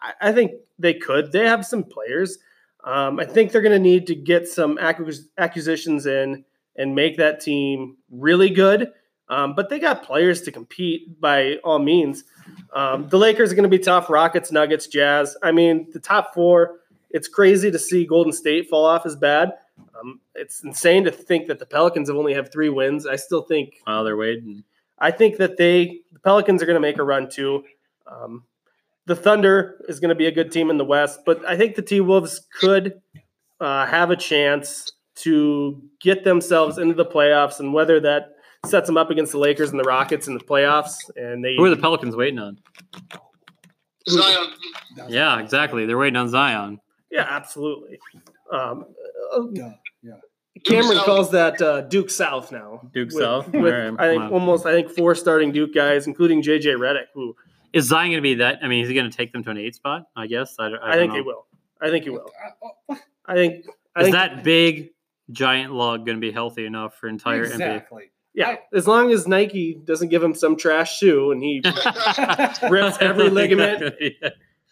I, I think they could. They have some players. Um, I think they're going to need to get some acquisitions in and make that team really good. Um, but they got players to compete by all means. Um, the Lakers are going to be tough. Rockets, Nuggets, Jazz. I mean, the top four. It's crazy to see Golden State fall off as bad. Um, it's insane to think that the Pelicans have only have three wins. I still think While they're waiting. I think that they the Pelicans are going to make a run too. Um, the Thunder is going to be a good team in the West, but I think the T Wolves could uh, have a chance to get themselves into the playoffs, and whether that sets them up against the Lakers and the Rockets in the playoffs, and they Who are the Pelicans waiting on? Zion. Yeah, exactly. They're waiting on Zion. yeah, absolutely. Um, uh, Yeah, yeah. Cameron South. calls that uh, Duke South now. Duke with, South? with, All right, I think wow. almost I think four starting Duke guys, including JJ Redick, who Is Zion going to be that? I mean, is he going to take them to an eight spot? I guess. I, don't- I, I, think don't he will. I think he will. Uh, I think. I Is think that big giant log going to be healthy enough for entire exactly. Yeah, as long as Nike doesn't give him some trash shoe and he rips every ligament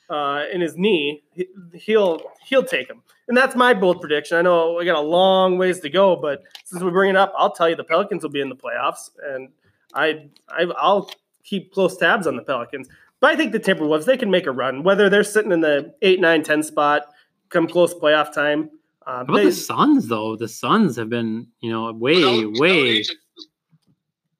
uh, in his knee, he- he'll he'll take him. And that's my bold prediction. I know we got a long ways to go, but since we bring it up, I'll tell you the Pelicans will be in the playoffs, and I, I I'll keep close tabs on the Pelicans. But I think the Timberwolves they can make a run, whether they're sitting in the eight, nine, ten spot, come close playoff time. Um, How about they- the Suns though? The Suns have been, you know, way, Without- without way, agent.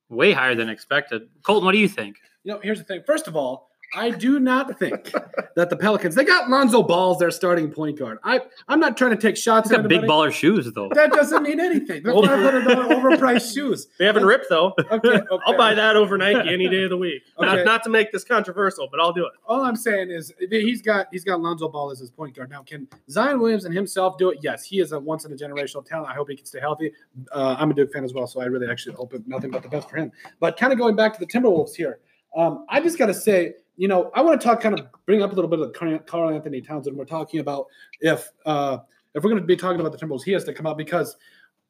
way higher than expected. Colton, what do you think? You know, here's the thing. First of all, I do not think that the Pelicans they got Lonzo Balls their starting point guard. I I'm not trying to take shots He's at got big baller shoes though. That doesn't mean anything. They're five hundred dollar overpriced shoes. they haven't ripped though. Okay, okay. I'll buy that over Nike any day of the week. Okay. Not, not to make this controversial, but I'll do it. All I'm saying is he's got he's got Lonzo Ball as his point guard. Now, can Zion Williams and himself do it? Yes, he is a once in a generational talent. I hope he can stay healthy. Uh, I'm a Duke fan as well, so I really actually hope nothing but the best for him. But kind of going back to the Timberwolves here, um, I just got to say, you know, I want to talk, kind of bring up a little bit of Karl-Anthony Towns, and we're talking about if uh, if we're going to be talking about the Timberwolves, he has to come out because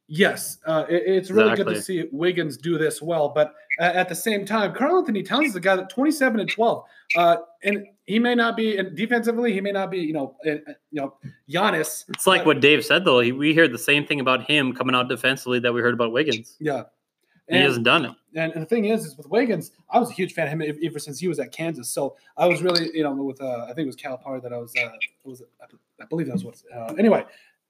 Yes, uh, it, it's really good to see Wiggins do this well, but uh, at the same time, Karl-Anthony Towns is a guy that 27 and 12, uh, and he may not be and defensively. He may not be, you know, uh, uh, you know, Giannis. It's like what Dave said though. He, we heard the same thing about him coming out defensively that we heard about Wiggins. Yeah, And he hasn't done it. And, and the thing is, is with Wiggins, I was a huge fan of him ever since he was at Kansas. So I was really, you know, with uh, I think it was Calipari that I was, uh, was I believe that was what. Uh, anyway,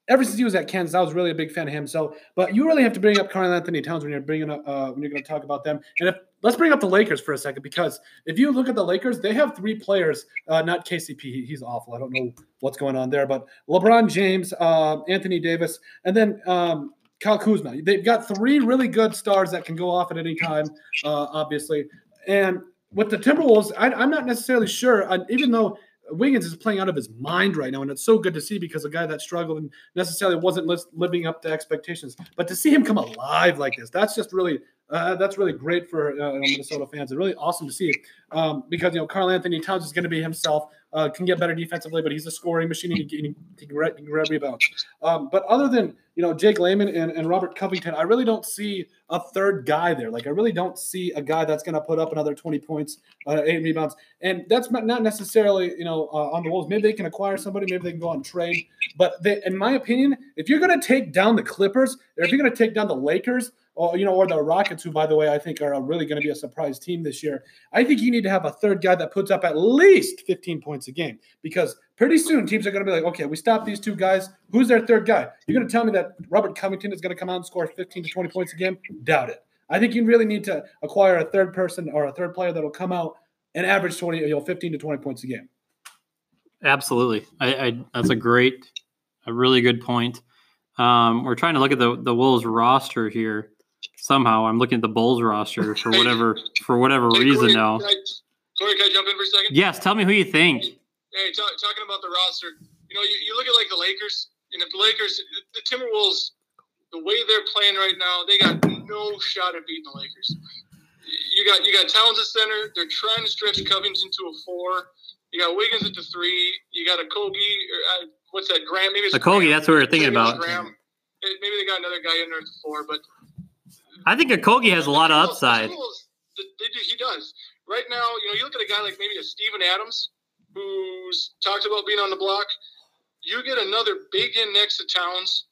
ever since he was at Kansas, I was really a big fan of him. So, but you really have to bring up Karl-Anthony Towns when you're bringing up uh, when you're going to talk about them. And if let's bring up the Lakers for a second because if you look at the Lakers, they have three players. Uh, not KCP, he's awful. I don't know what's going on there, but LeBron James, uh, Anthony Davis, and then. Um, Kyle Kuzma. They've got three really good stars that can go off at any time, uh, obviously. And with the Timberwolves, I, I'm not necessarily sure, uh, even though Wiggins is playing out of his mind right now, and it's so good to see because a guy that struggled and necessarily wasn't lis- living up to expectations. But to see him come alive like this, that's just really uh, that's really great for uh, Minnesota fans. It's really awesome to see um, because you know Karl-Anthony Towns is going to be himself. Uh, can get better defensively, but he's a scoring machine. Can, he he can grab rebounds. Um, but other than you know Jake Layman and, and Robert Covington, I really don't see a third guy there. Like I really don't see a guy that's going to put up another 20 points, uh, eight rebounds, and that's not not necessarily you know uh, on the Wolves. Maybe they can acquire somebody, maybe they can go on trade. But they, in my opinion, if you're going to take down the Clippers, or if you're going to take down the Lakers, or you know, or the Rockets, who by the way I think are really going to be a surprise team this year, I think you need to have a third guy that puts up at least 15 points a game because pretty soon teams are going to be like, okay, we stop these two guys. Who's their third guy? You're going to tell me that Robert Covington is going to come out and score 15 to 20 points a game? Doubt it. I think you really need to acquire a third person or a third player that'll come out and average 20, you know, 15 to 20 points a game. Absolutely. I, I that's a great, a really good point. Um, we're trying to look at the the Wolves roster here. Somehow, I'm looking at the Bulls roster for whatever for whatever Hey, reason Corey, now. Can I, Corey, can I jump in for a second? Yes, tell me who you think. Hey, ta- talking about the roster, you know, you, you look at like the Lakers, and if the Lakers, the Timberwolves, the way they're playing right now, they got no shot at beating the Lakers. You got you got Towns at center. They're trying to stretch Covington to a four. You got Wiggins at the three. You got Okogie or uh, what's that? Graham? Maybe it's A Graham. that's what we were thinking Maybe about. Graham. Maybe they got another guy in there at the four, but I think Okogie has a lot of upside. the Timberwolves, the- they do- he does. Right now, you know, you look at a guy like maybe a Steven Adams, who's talked about being on the block. You get another big in next to Towns,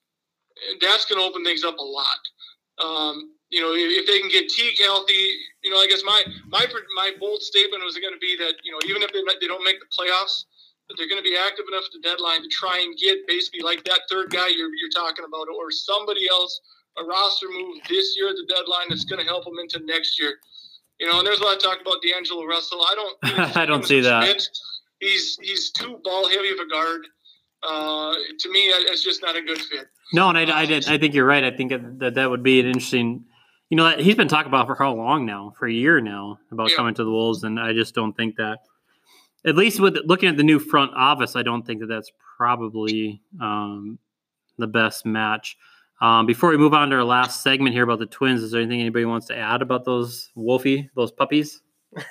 and that's going to open things up a lot. Um, you know, if, if they can get Teague healthy, you know, I guess my my my bold statement was going to be that you know even if they they don't make the playoffs, that they're going to be active enough at the deadline to try and get basically like that third guy you're you're talking about, or somebody else a roster move this year at the deadline that's going to help them into next year. You know, and there's a lot of talk about D'Angelo Russell. I don't. I don't see that. He's he's too ball heavy of a guard. Uh, to me, it's just not a good fit. No, and I, I did. I think you're right. I think that that would be an interesting. You know, he's been talking about for how long now? For a year now about Yeah. coming to the Wolves, and I just don't think that. At least with looking at the new front office, I don't think that that's probably um, the best match. Um, before we move on to our last segment here about the Twins, is there anything anybody wants to add about those Wolfie, those puppies?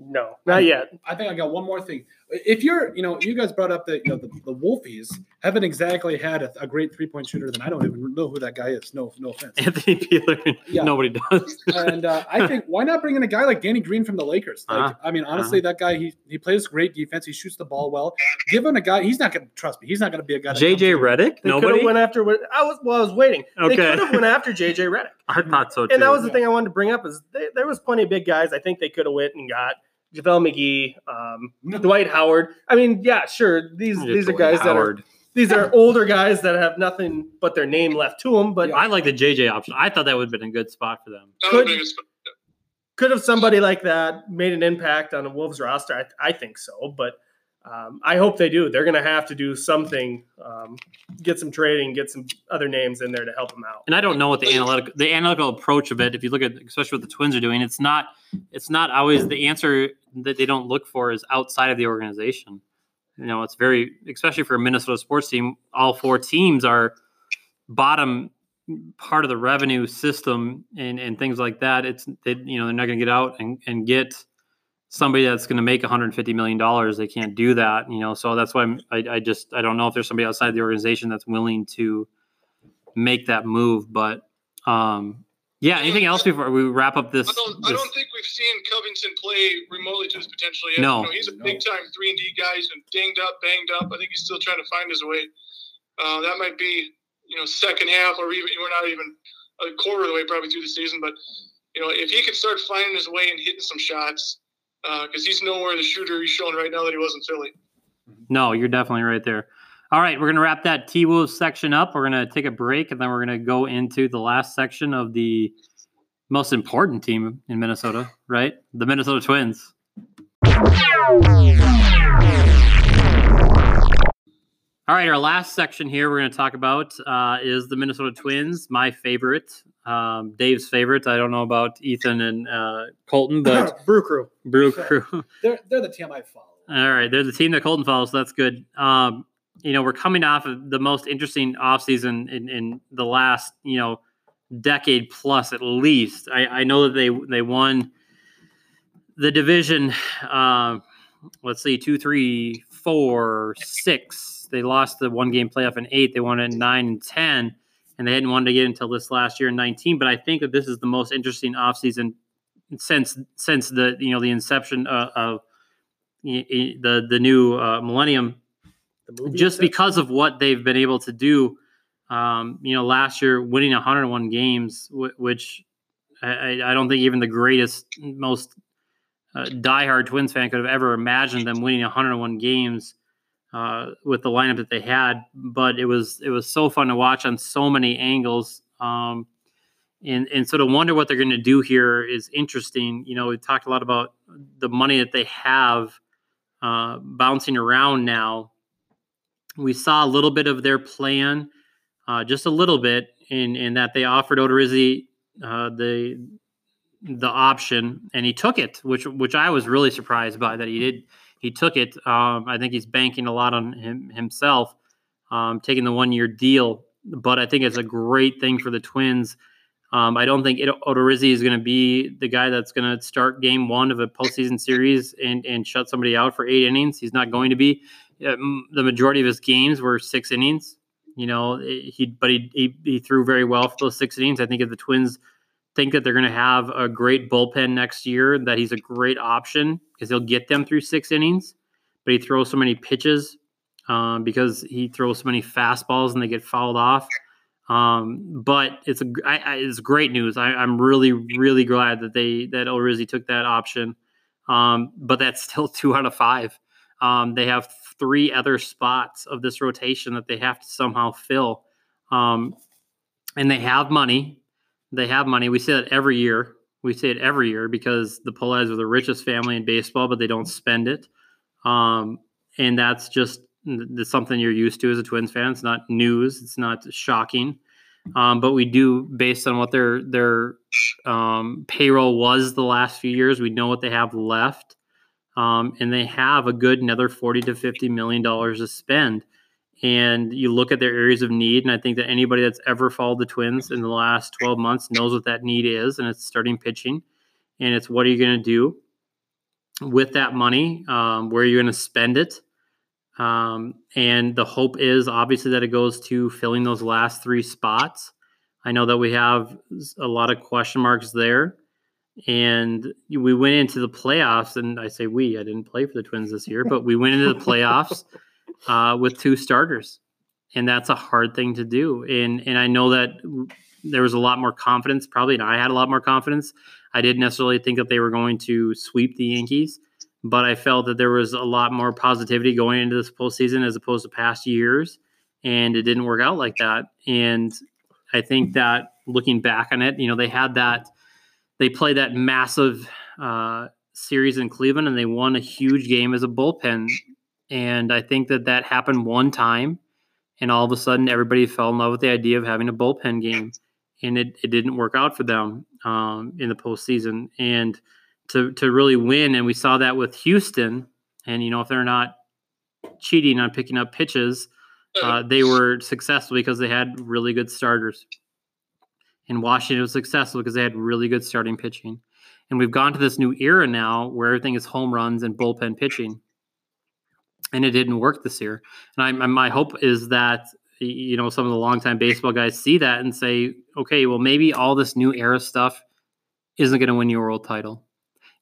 No, not yet. I think I got one more thing. If you're, you know, you guys brought up that you know the, the Wolfies haven't exactly had a, a great three point shooter. Then I don't even know who that guy is. No, no offense. Anthony Peeler, Yeah. nobody does. and uh, I think why not bring in a guy like Danny Green from the Lakers? Like, Uh-huh. I mean, honestly, that guy he he plays great defense. He shoots the ball well. Give him a guy. He's not going to trust me. He's not going to be a guy. JJ in- Redick, They nobody. went after I was. Well, I was waiting. Okay. They could have went after JJ Redick, I thought so too. and that was the yeah. thing I wanted to bring up. Is they, there was plenty of big guys. I think they could have went and got JaVale McGee, um, Dwight Howard. I mean, yeah, sure. These these are guys that are these are older guys that have nothing but their name left to them. But I like the JJ option. I thought that would have been a good spot for them. Could- would be a- could have somebody like that made an impact on a Wolves roster? I, I think so, but um, I hope they do. They're going to have to do something, um, get some trading, get some other names in there to help them out. And I don't know what the analytical the analytical approach of it. If you look at especially what the Twins are doing, it's not it's not always the answer that they don't look for is outside of the organization. You know, it's very especially for a Minnesota sports team. All four teams are bottom part of the revenue system and and things like that. It's they, you know they're not going to get out and and get somebody that's going to make 150 million dollars. They can't do that. You know, so that's why I'm, I I just I don't know if there's somebody outside the organization that's willing to make that move. But um, yeah, anything else before we wrap up this? I don't, I don't think we've seen Covington play remotely to his potential yet. No. You know, he's a big time three and D guy. He's been dinged up, banged up. I think he's still trying to find his way. Uh, that might be, you know, second half or even we're not even a quarter of the way probably through the season. But you know, if he can start finding his way and hitting some shots, Uh, because he's nowhere the shooter he's showing right now that he was in Philly. No, you're definitely right there. All right, we're going to wrap that T Wolves section up. We're going to take a break and then we're going to go into the last section of the most important team in Minnesota, right? The Minnesota Twins. All right, our last section here we're going to talk about uh, is the Minnesota Twins, my favorite, um, Dave's favorite. I don't know about Ethan and uh, Colton, but Brew Crew. Brew Crew. They're they're the team I follow. All right, they're the team that Colton follows, so that's good. Um, you know, we're coming off of the most interesting offseason in, in the last, you know, decade plus at least. I, I know that they they won the division. Uh, let's see, two, three, four, six. They lost the one game playoff in eight. They won it in nine and ten, and they hadn't won again until this last year in nineteen. But I think that this is the most interesting offseason since since the you know the inception of, of y- the the new uh, millennium just itself. because of what they've been able to do. Um, you know, last year winning 101 games, wh- which I, I- I don't think even the greatest, most uh, diehard Twins fan could have ever imagined them winning 101 games uh, with the lineup that they had. But it was it was so fun to watch on so many angles. Um, and and so to wonder what they're going to do here is interesting. You know, we talked a lot about the money that they have uh, bouncing around now we saw a little bit of their plan, uh, just a little bit, in in that they offered Odorizzi uh, the the option, and he took it, which which I was really surprised by that he did. He took it. Um, I think he's banking a lot on him himself, um, taking the one year deal. But I think it's a great thing for the Twins. Um, I don't think Odorizzi is going to be the guy that's going to start game one of a postseason series and, and shut somebody out for eight innings. He's not going to be the majority of his games were six innings. You know, eh, he but he, he he threw very well for those six innings. I think if the Twins think that they're going to have a great bullpen next year, that he's a great option because he'll get them through six innings. But he throws so many pitches um, because he throws so many fastballs and they get fouled off. Um, but it's a I, I, it's great news. I, I'm really really glad that they that Orizzi took that option. Um, but that's still two out of five. Um, they have three other spots of this rotation that they have to somehow fill. Um, and they have money. They have money. We say that every year. We say it every year because the Pohlads are the richest family in baseball, but they don't spend it. Um, and that's just that's something you're used to as a Twins fan. It's not news. It's not shocking. Um, but we do, based on what their their um, payroll was the last few years, we know what they have left um, and they have a good another 40 to 50 million dollars to spend and you look at their areas of need and i think that anybody that's ever followed the twins in the last 12 months knows what that need is and it's starting pitching and it's what are you going to do with that money um, where are you going to spend it um, and the hope is obviously that it goes to filling those last three spots. I know that we have a lot of question marks there and we went into the playoffs and i say we i didn't play for the twins this year but we went into the playoffs uh, with two starters and that's a hard thing to do and and i know that there was a lot more confidence probably and i had a lot more confidence i didn't necessarily think that they were going to sweep the yankees but i felt that there was a lot more positivity going into this postseason as opposed to past years and it didn't work out like that and i think that looking back on it you know they had that they played that massive uh, series in Cleveland and they won a huge game as a bullpen. And I think that that happened one time, and all of a sudden everybody fell in love with the idea of having a bullpen game, and it, it didn't work out for them um, in the postseason. And to to really win, and we saw that with Houston. And you know, if they're not cheating on picking up pitches, uh, they were successful because they had really good starters. And Washington was successful because they had really good starting pitching. And we've gone to this new era now where everything is home runs and bullpen pitching. And it didn't work this year. And I, my hope is that you know some of the longtime baseball guys see that and say, okay, well maybe all this new era stuff isn't going to win you a world title.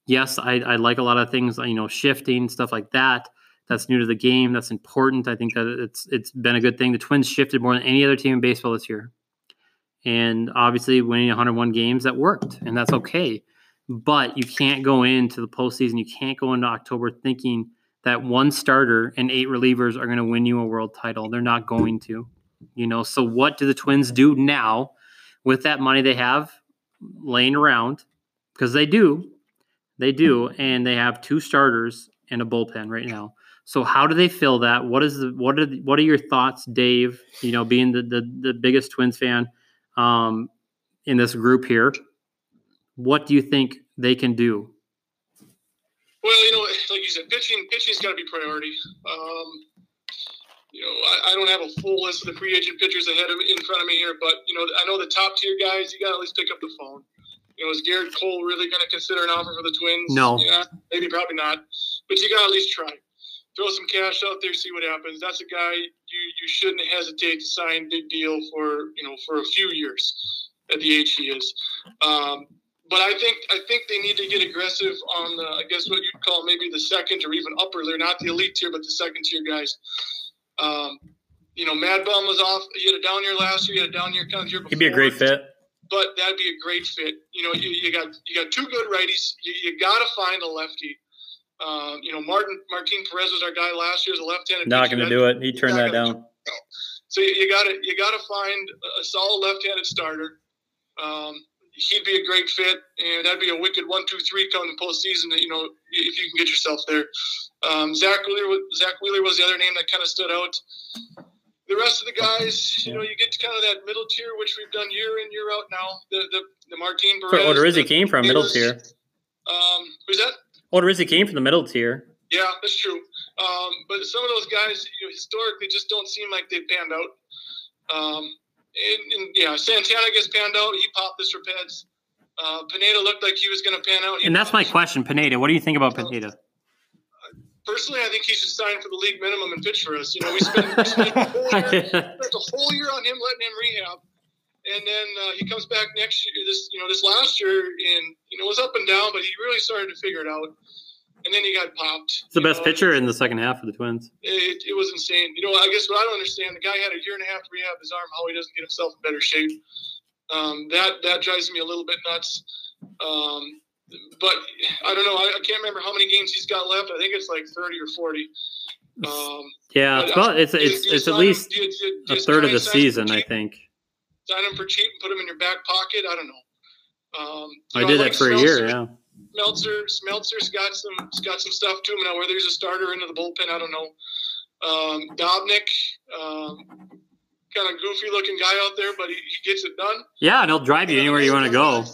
Yes, I, I like a lot of things, you know, shifting stuff like that. That's new to the game. That's important. I think that it's it's been a good thing. The Twins shifted more than any other team in baseball this year, and obviously winning 101 games that worked, and that's okay. But you can't go into the postseason. You can't go into October thinking that one starter and eight relievers are going to win you a world title. They're not going to. You know, so what do the Twins do now with that money they have laying around? Because they do, they do, and they have two starters and a bullpen right now. So how do they fill that? What is the what are the, what are your thoughts, Dave? You know, being the the, the biggest Twins fan um, in this group here, what do you think they can do? Well, you know, like you said, pitching pitching's got to be priority. Um, you know, I, I, don't have a full list of the free agent pitchers ahead of in front of me here, but you know, I know the top tier guys. You got to at least pick up the phone. You know, is Gerrit Cole really going to consider an offer for the Twins? No. Yeah, maybe, probably not. But you got to at least try. Throw some cash out there, see what happens. That's a guy you you shouldn't hesitate to sign big deal for you know for a few years at the age he is. Um, but I think I think they need to get aggressive on the I guess what you'd call maybe the second or even upper. They're not the elite tier, but the second tier guys. Um, you know, Mad Bum was off. He had a down year last year. He had a down year kind of year before. He'd be a great fit but that'd be a great fit. You know, you, you got you got two good righties. You, you got to find a lefty. Um, you know, Martin Martin Perez was our guy last year as a left-handed. Not going to do it. He turned that down. So you got to you got to find a solid left-handed starter. Um, he'd be a great fit, and that'd be a wicked one-two-three come the postseason. You know, if you can get yourself there. Um, Zack Wheeler, Zack Wheeler was the other name that kind of stood out the rest of the guys, you know, you get to kind of that middle tier, which we've done year in year out now. The the, the Martin Perez. Where Odorizzi came from, middle tier. Um, who's that? Odorizzi came from the middle tier. Yeah, that's true. Um, but some of those guys, you know, historically, just don't seem like they panned out. Um, and, and, yeah, Santana gets panned out. He popped this for Peds. Uh, Pineda looked like he was going to pan out. He and that's my question, Pineda. What do you think about Pineda? personally, I think he should sign for the league minimum and pitch for us. You know, we spent, we spent, a, whole year, a whole year on him, letting him rehab, and then uh, he comes back next year. This, you know, this last year, and you know, was up and down, but he really started to figure it out. And then he got popped. It's the best know, pitcher in the second half of the Twins. It, it, was insane. You know, I guess what I don't understand, the guy had a year and a half to rehab his arm. How he doesn't get himself in better shape. Um, that that drives me a little bit nuts. Um, but I don't know. I, I, can't remember how many games he's got left. I think it's like thirty or forty. Um, yeah, it's about it's it's, it's at least him, do do a third of the season. I think. Sign him for cheap and put him in your back pocket. I don't know. Um, I know, did like that for a year. Yeah. Smeltzer, Smeltzer's got some got some stuff to him now. Whether he's a starter into the bullpen, I don't know. Um, Dobnak, um, kind of goofy looking guy out there, but he, he gets it done. Yeah, and he'll drive you anywhere you want to go. Um,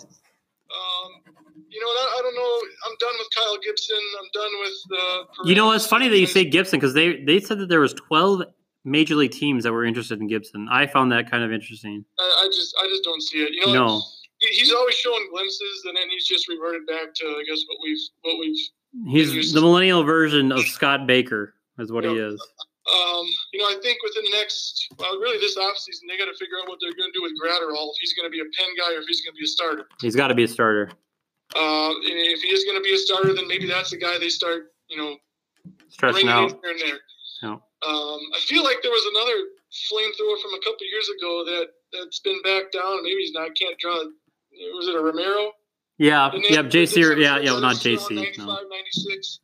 you know, I don't know. I'm done with Kyle Gibson. I'm done with. Uh, you know, it's funny that you say Gibson because they they said that there was 12 major league teams that were interested in Gibson. I found that kind of interesting. I, I just I just don't see it. You know, no. He's always showing glimpses, and then he's just reverted back to I guess what we've what we've. He's the millennial version of Scott Baker, is what he is. Um, you know, I think within the next, well, really this offseason, they got to figure out what they're going to do with Graterol. If he's going to be a pen guy or if he's going to be a starter. He's got to be a starter. Uh, if he is going to be a starter, then maybe that's the guy they start, you know, stretching out here and there. Yeah. Um, I feel like there was another flamethrower from a couple years ago that that's been back down. Maybe he's not. Can't draw. Was it a Romero? Yeah. Yeah. JC. Yeah. Yeah. Well, not JC. no. 96.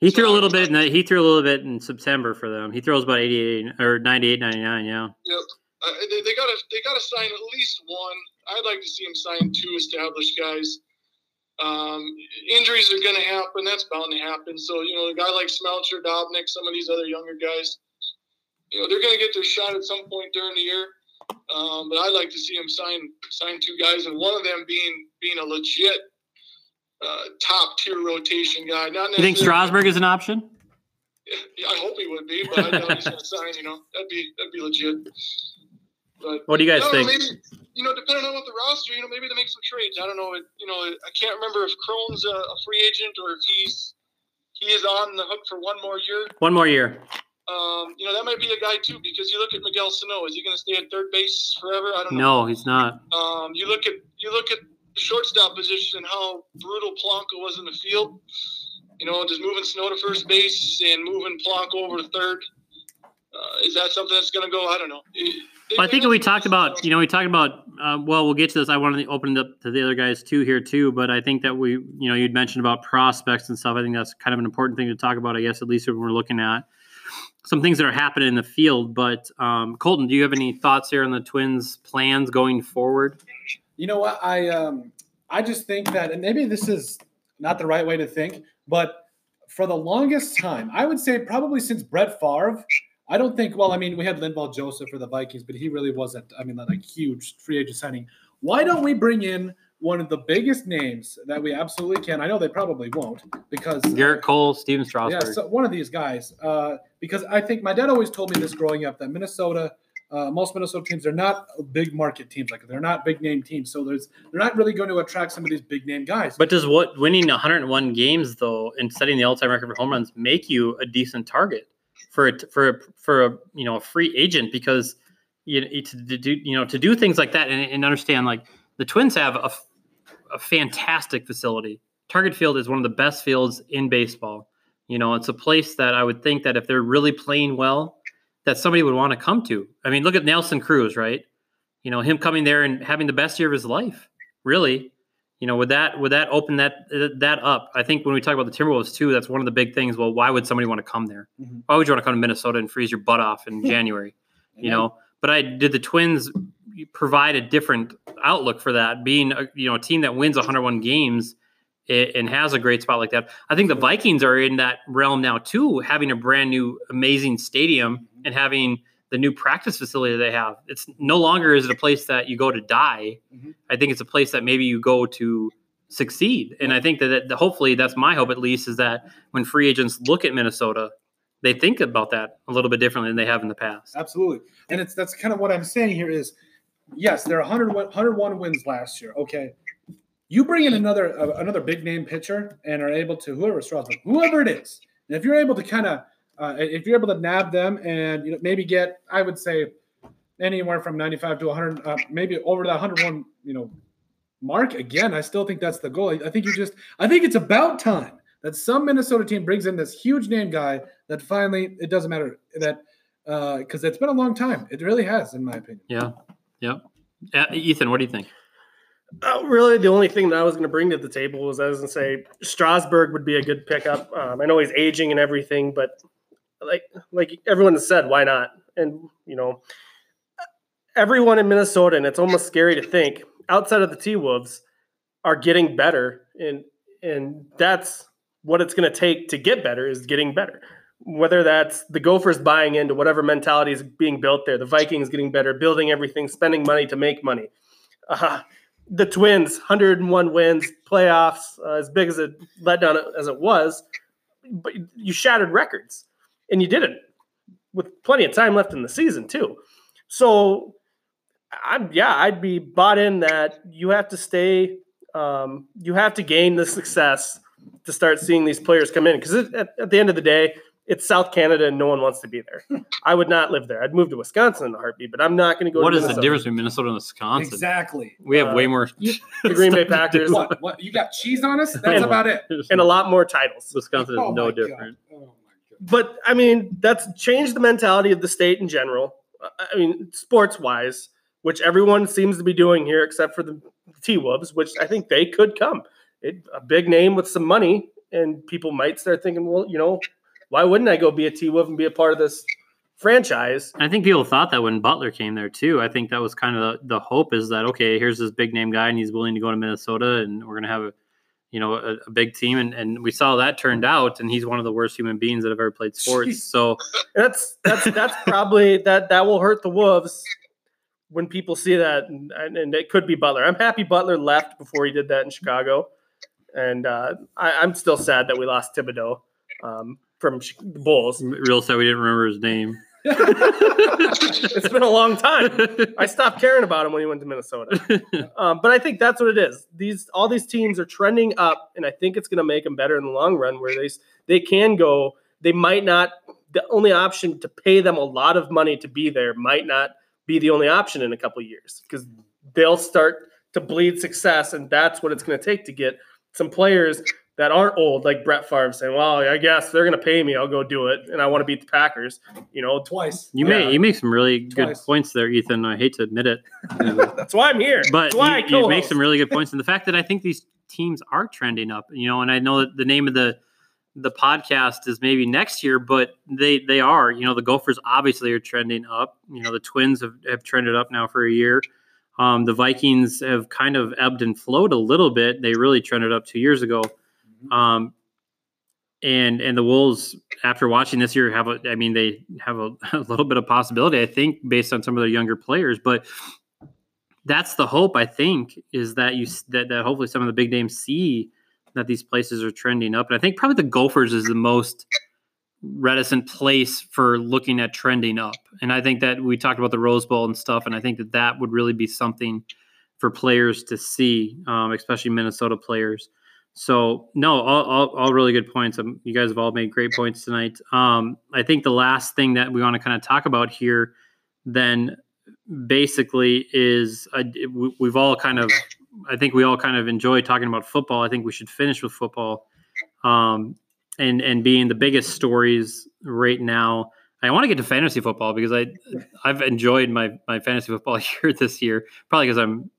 He threw a little bit. In, he threw a little bit in September for them. He throws about 88 or 98, 99. Yeah. Yep. Uh, they, they gotta they gotta sign at least one. I'd like to see him sign two established guys. Um, injuries are going to happen. That's bound to happen. So, you know, a guy like Smeltzer, Dobnak, some of these other younger guys, you know, they're going to get their shot at some point during the year. Um, but I'd like to see him sign sign two guys, and one of them being being a legit uh, top tier rotation guy. Not you think Strasburg is an option? Yeah, I hope he would be, but I know he's going to sign. You know, that'd be that'd be legit. But what do you guys think? Know, maybe you know, depending on what the roster, you know, maybe they make some trades. I don't know. It, you know, I can't remember if Cron's a, a, free agent or if he's he is on the hook for one more year. One more year. Um, you know, that might be a guy too, because you look at Miguel Sano. Is he going to stay at third base forever? I don't know. No, he's not. Um, you look at you look at the shortstop position and how brutal Polanco was in the field. You know, just moving Sano to first base and moving Polanco over to third. Uh, is that something that's going to go? I don't know. It- Well, I think we talked about, you know, we talked about. Uh, well, we'll get to this. I wanted to open it up to the other guys too here too, but I think that we, you know, you'd mentioned about prospects and stuff. I think that's kind of an important thing to talk about. I guess at least when we're looking at some things that are happening in the field. But um, Colton, do you have any thoughts here on the Twins' plans going forward? You know what? I um I just think that, and maybe this is not the right way to think, but for the longest time, I would say probably since Brett Favre, I don't think. Well, I mean, we had Linval Joseph for the Vikings, but he really wasn't. I mean, like huge free agent signing. Why don't we bring in one of the biggest names that we absolutely can? I know they probably won't because Gerrit Cole, Steven yeah, Strasburg. so one of these guys. Uh, because I think my dad always told me this growing up that Minnesota, uh, most Minnesota teams, they're not big market teams. Like they're not big name teams. So there's they're not really going to attract some of these big name guys. But does what winning 101 games though and setting the all-time record for home runs make you a decent target for a, for a, for a you know a free agent because you to, to do you know to do things like that and, and understand like the Twins have a, a fantastic facility. Target Field is one of the best fields in baseball. You know, it's a place that I would think that if they're really playing well, that somebody would want to come to. I mean, look at Nelson Cruz, right? You know, him coming there and having the best year of his life. Really, you know, would that would that open that that up? I think when we talk about the Timberwolves too, that's one of the big things. Well, why would somebody want to come there? Mhm. Why would you want to come to Minnesota and freeze your butt off in January? You know, but I did the Twins provide a different outlook for that, being a, you know a team that wins 101 games and has a great spot like that. I think the Vikings are in that realm now too, having a brand new amazing stadium and having the new practice facility they have. It's no longer is it a place that you go to die. Mhm. I think it's a place that maybe you go to succeed. And I think that, that hopefully that's my hope at least is that when free agents look at Minnesota, they think about that a little bit differently than they have in the past. Absolutely. And it's that's kind of what I'm saying here is yes, there are 100, 101 wins last year. Okay. You bring in another uh, another big name pitcher and are able to whoever Strasburg, whoever it is. And if you're able to kind of uh, if you're able to nab them and you know maybe get I would say anywhere from 95 to 100 uh, maybe over that 101 you know mark again I still think that's the goal. I think you just I think it's about time that some Minnesota team brings in this huge name guy that finally it doesn't matter that because it's been a long time. It really has, in my opinion. Yeah. Yep. Uh, Ethan, what do you think? Uh, really, the only thing that I was going to bring to the table was I was going to say Strasburg would be a good pickup. Um, I know he's aging and everything, but like like everyone has said, why not? And you know, everyone in Minnesota, and it's almost scary to think outside of the T Wolves, are getting better, and and that's what it's going to take to get better is getting better. Whether that's the Gophers buying into whatever mentality is being built there, the Vikings getting better, building everything, spending money to make money. Uh, the Twins, 101 wins, playoffs, uh, as big as a letdown as it was, but you shattered records, and you did it with plenty of time left in the season too. So, I'm yeah, I'd be bought in that you have to stay, um, you have to gain the success to start seeing these players come in because at, at the end of the day, it's South Canada and no one wants to be there. I would not live there. I'd move to Wisconsin in a heartbeat, but I'm not going to go. What to is the difference between Minnesota and Wisconsin? Exactly. We have Uh, way more. The Green Bay Packers. What? What? You got cheese on us? That's And- about it. and a lot more titles. Wisconsin is Oh no my God. different. Oh my god. but I mean, that's changed the mentality of the state in general. I- I mean, sports wise, which everyone seems to be doing here, except for the T Wolves, which I think they could come. It, a big name with some money, and people might start thinking, well, you know, why wouldn't I go be a T Wolf and be a part of this franchise? I think people thought that when Butler came there too. I think that was kind of the, the hope is that okay, here's this big name guy and he's willing to go to Minnesota and we're gonna have a you know a, a big team and, and we saw that turned out and he's one of the worst human beings that have ever played sports. Jeez. So That's that's that's probably that that will hurt the Wolves when people see that, and, and, it could be Butler. I'm happy Butler left before he did that in Chicago, and uh, I, I'm still sad that we lost Thibodeau um, from the Bulls. real sad we didn't remember his name. it's been a long time. I stopped caring about him when he went to Minnesota. Um, but I think that's what it is. These all these teams are trending up, and I think it's going to make them better in the long run. Where they they can go, they might not the only option to pay them a lot of money to be there might not be the only option in a couple years because they'll start to bleed success, and that's what it's going to take to get some players that aren't old, like Brett Favre, saying, "Well, I guess they're going to pay me. I'll go do it, and I want to beat the Packers." You know, Twice. You Yeah. may you make some really good points there, Ethan. I hate to admit it, that's why I'm here. but that's why you, I you make some really good points. And the fact that I think these teams are trending up, you know, and I know that the name of the the podcast is maybe next year, but they they are. You know, the Gophers obviously are trending up. You know, the Twins have, have trended up now for a year. Um, the Vikings have kind of ebbed and flowed a little bit. They really trended up two years ago. Um, and and the Wolves, after watching this year, have a. I mean, they have a, a little bit of possibility. I think based on some of their younger players, but that's the hope. I think is that you that that hopefully some of the big names see that these places are trending up. And I think probably the Gophers is the most reticent place for looking at trending up. And I think that we talked about the Rose Bowl and stuff, and I think that that would really be something for players to see, um, especially Minnesota players. So no, all, all, all really good points. Um, you guys have all made great points tonight. Um, I think the last thing that we want to kind of talk about here, then basically is uh, we- we've all kind of, I think we all kind of enjoy talking about football. I think we should finish with football, um, and and being the biggest stories right now. I want to get to fantasy football because I I've enjoyed my my fantasy football year this year, probably because I'm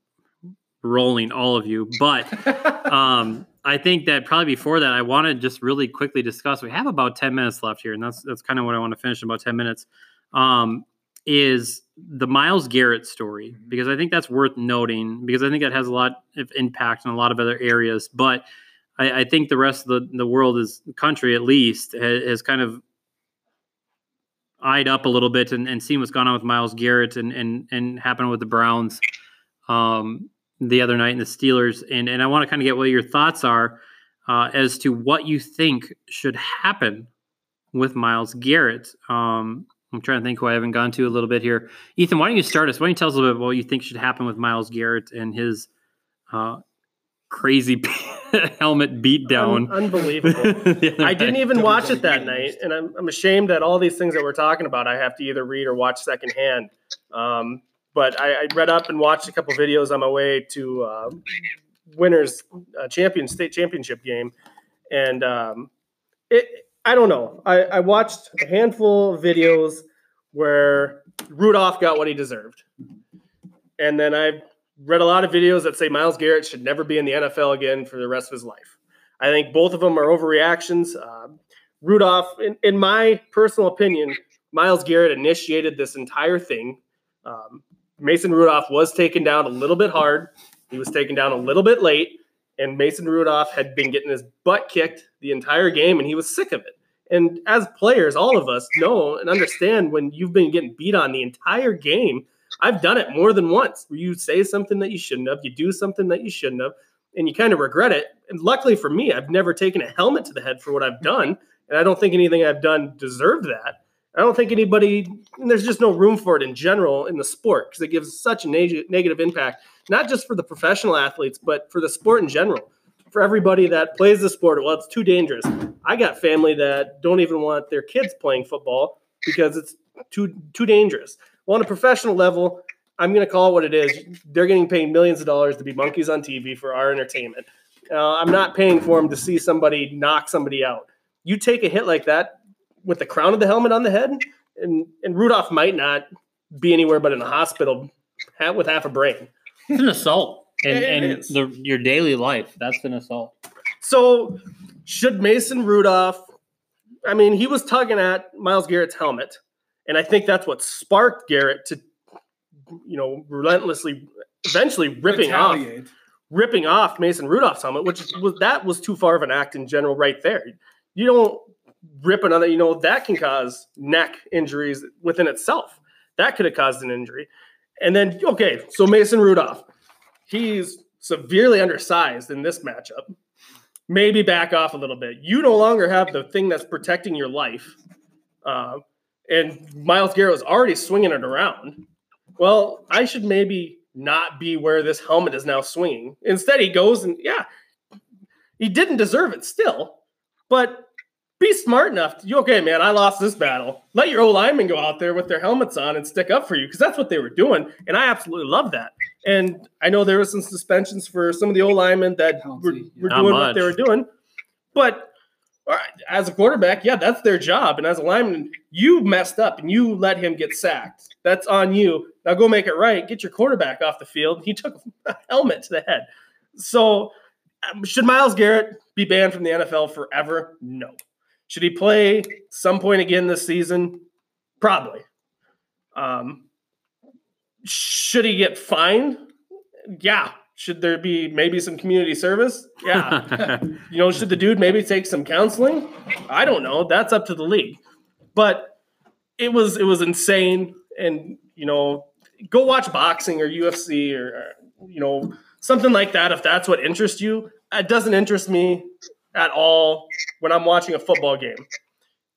rolling all of you, but um, I think that probably before that, I want to just really quickly discuss. We have about ten minutes left here, and that's that's kind of what I want to finish in about ten minutes. Um, is the Myles Garrett story because I think that's worth noting because I think that has a lot of impact in a lot of other areas. But I, I think the rest of the, the world is country at least has, has kind of eyed up a little bit and, and seen what's gone on with Myles Garrett and and and happened with the Browns. Um, the other night in the Steelers, and and I want to kind of get what your thoughts are uh, as to what you think should happen with Myles Garrett. Um, I'm trying to think who I haven't gone to a little bit here. Ethan, why don't you start us? Why don't you tell us a little bit what you think should happen with Myles Garrett and his uh, crazy helmet beatdown? Un- unbelievable. I didn't even watch it that night, and I'm, I'm ashamed that all these things that we're talking about, I have to either read or watch secondhand. Um, but I, I read up and watched a couple videos on my way to uh, Winner's uh, champion state championship game, and um, it. I don't know. I, I watched a handful of videos where Rudolph got what he deserved, and then I read a lot of videos that say Myles Garrett should never be in the NFL again for the rest of his life. I think both of them are overreactions. Uh, Rudolph, in, in my personal opinion, Miles Garrett initiated this entire thing. Um, Mason Rudolph was taken down a little bit hard. He was taken down a little bit late, and Mason Rudolph had been getting his butt kicked the entire game, and he was sick of it. And as players, all of us know and understand when you've been getting beat on the entire game. I've done it more than once where you say something that you shouldn't have, you do something that you shouldn't have, and you kind of regret it. And luckily for me, I've never taken a helmet to the head for what I've done. And I don't think anything I've done deserved that. I don't think anybody, there's just no room for it in general in the sport because it gives such a neg- negative impact, not just for the professional athletes, but for the sport in general. For everybody that plays the sport, well, it's too dangerous. I got family that don't even want their kids playing football because it's too too dangerous. Well, on a professional level, I'm going to call it what it is. They're getting paid millions of dollars to be monkeys on TV for our entertainment. Uh, I'm not paying for them to see somebody knock somebody out. You take a hit like that with the crown of the helmet on the head, and, and Rudolph might not be anywhere but in a hospital ha- with half a brain. It's an assault. And, and the, your daily life, that's an assault. So, should Mason Rudolph? I mean, he was tugging at Myles Garrett's helmet, and I think that's what sparked Garrett to, you know, relentlessly, eventually ripping off, ripping off Mason Rudolph's helmet, which was that was too far of an act in general, right there. You don't rip another, you know, that can cause neck injuries within itself. That could have caused an injury. And then, okay, so Mason Rudolph, he's severely undersized in this matchup. Maybe back off a little bit. You no longer have the thing that's protecting your life. Uh, and Myles Garrett was already swinging it around. Well, I should maybe not be where this helmet is now swinging. Instead, he goes and, yeah, he didn't deserve it still, but be smart enough. To, you okay, man? I lost this battle. Let your old linemen go out there with their helmets on and stick up for you because that's what they were doing, and I absolutely love that. And I know there was some suspensions for some of the old linemen that were, were doing much. what they were doing, but as a quarterback, yeah, that's their job. And as a lineman, you messed up and you let him get sacked. That's on you. Now go make it right. Get your quarterback off the field. He took a helmet to the head. So um, should Myles Garrett be banned from the NFL forever? No. Should he play some point again this season? Probably. Um, should he get fined? Yeah. Should there be maybe some community service? Yeah. you know, should the dude maybe take some counseling? I don't know. That's up to the league. But it was it was insane, and you know, go watch boxing or UFC or, or you know something like that if that's what interests you. It doesn't interest me at all when I'm watching a football game,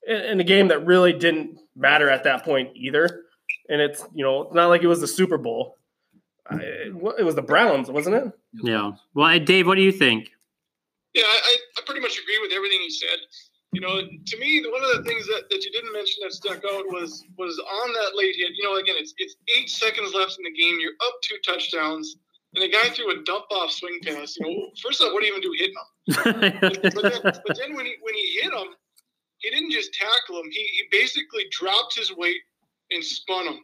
in in a game that really didn't matter at that point either. And it's you know it's not like it was the Super Bowl. I- It was the Browns, wasn't it? yeah. Well, Dave, what do you think? Yeah, I, I- I pretty much agree with everything you said. You know, to me, one of the things that, that you didn't mention that stuck out was was on that late hit. You know, again, it's it's eight seconds left in the game. You're up two touchdowns, and the guy threw a dump off swing pass. You know, first off, what do you even do hitting him? But then, but then when he when he hit him, he didn't just tackle him. He he basically dropped his weight and spun him,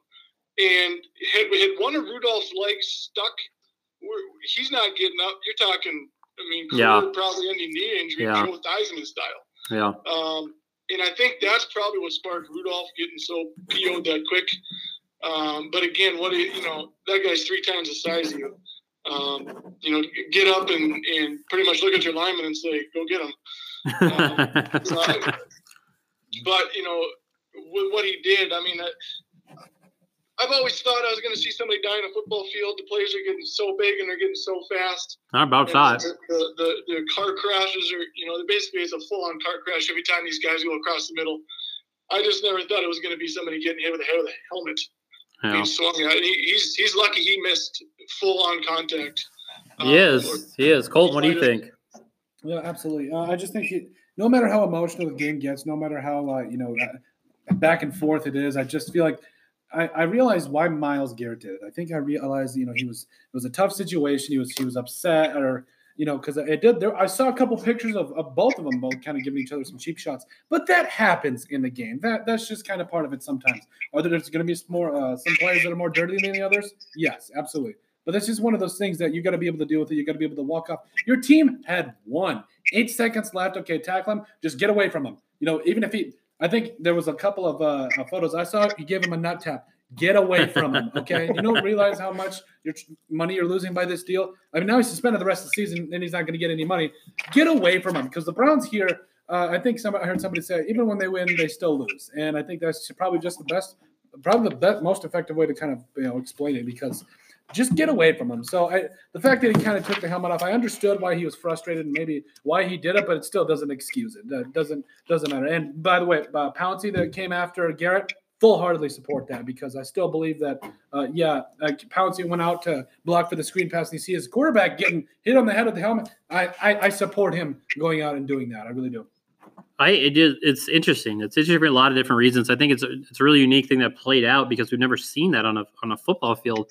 and had had one of Rudolph's legs stuck. He's not getting up. You're talking. I mean, Yeah. probably ending knee injury, Yeah. Joe Theismann style. yeah. Um, and I think that's probably what sparked Rudolph getting so PO'd that quick. Um, but again, what you know, that guy's three times the size of you. Um, you know, get up and, and pretty much look at your lineman and say, go get him. But, you know, with what he did, I mean, I, I've always thought I was going to see somebody die in a football field. The players are getting so big and they're getting so fast. Not about shot. The, the, the, the car crashes are, you know, basically it's a full on car crash every time these guys go across the middle. I just never thought it was going to be somebody getting hit with a head with a helmet Yeah. being swung at. He, he's he's lucky he missed full on contact. He Um, is. He is. Colton, what do you think? Yeah, absolutely. Uh, I just think it, no matter how emotional the game gets, no matter how uh, you know uh, back and forth it is, I just feel like I, I realized why Myles Garrett did it. I think I realized you know he was it was a tough situation. He was he was upset or you know because it did. There, I saw a couple pictures of, of both of them both kind of giving each other some cheap shots, but that happens in the game. That that's just kind of part of it sometimes. Are there going to be some more uh, some players that are more dirty than the others? Yes, absolutely. But that's just one of those things that you got to be able to deal with it. You got to be able to walk off. Your team had one. Eight seconds left. Okay, tackle him. Just get away from him. You know, even if he, I think there was a couple of uh, uh, photos I saw. He gave him a nut tap. Get away from him. Okay, you don't realize how much your money you're losing by this deal. I mean, now he's suspended the rest of the season, and he's not going to get any money. Get away from him because the Browns here. Uh, I think some I heard somebody say even when they win, they still lose, and I think that's probably just the best, probably the best, most effective way to kind of you know explain it because just get away from him. So I, the fact that he kind of took the helmet off, I understood why he was frustrated and maybe why he did it, but it still doesn't excuse it. That doesn't doesn't matter. And by the way, uh, Pouncey that came after Garrett, full heartedly support that because I still believe that uh, yeah, uh, Pouncey went out to block for the screen pass and you see his quarterback getting hit on the head of the helmet. I, I I support him going out and doing that. I really do. I it is it's interesting. It's interesting for a lot of different reasons. I think it's a, it's a really unique thing that played out because we've never seen that on a on a football field.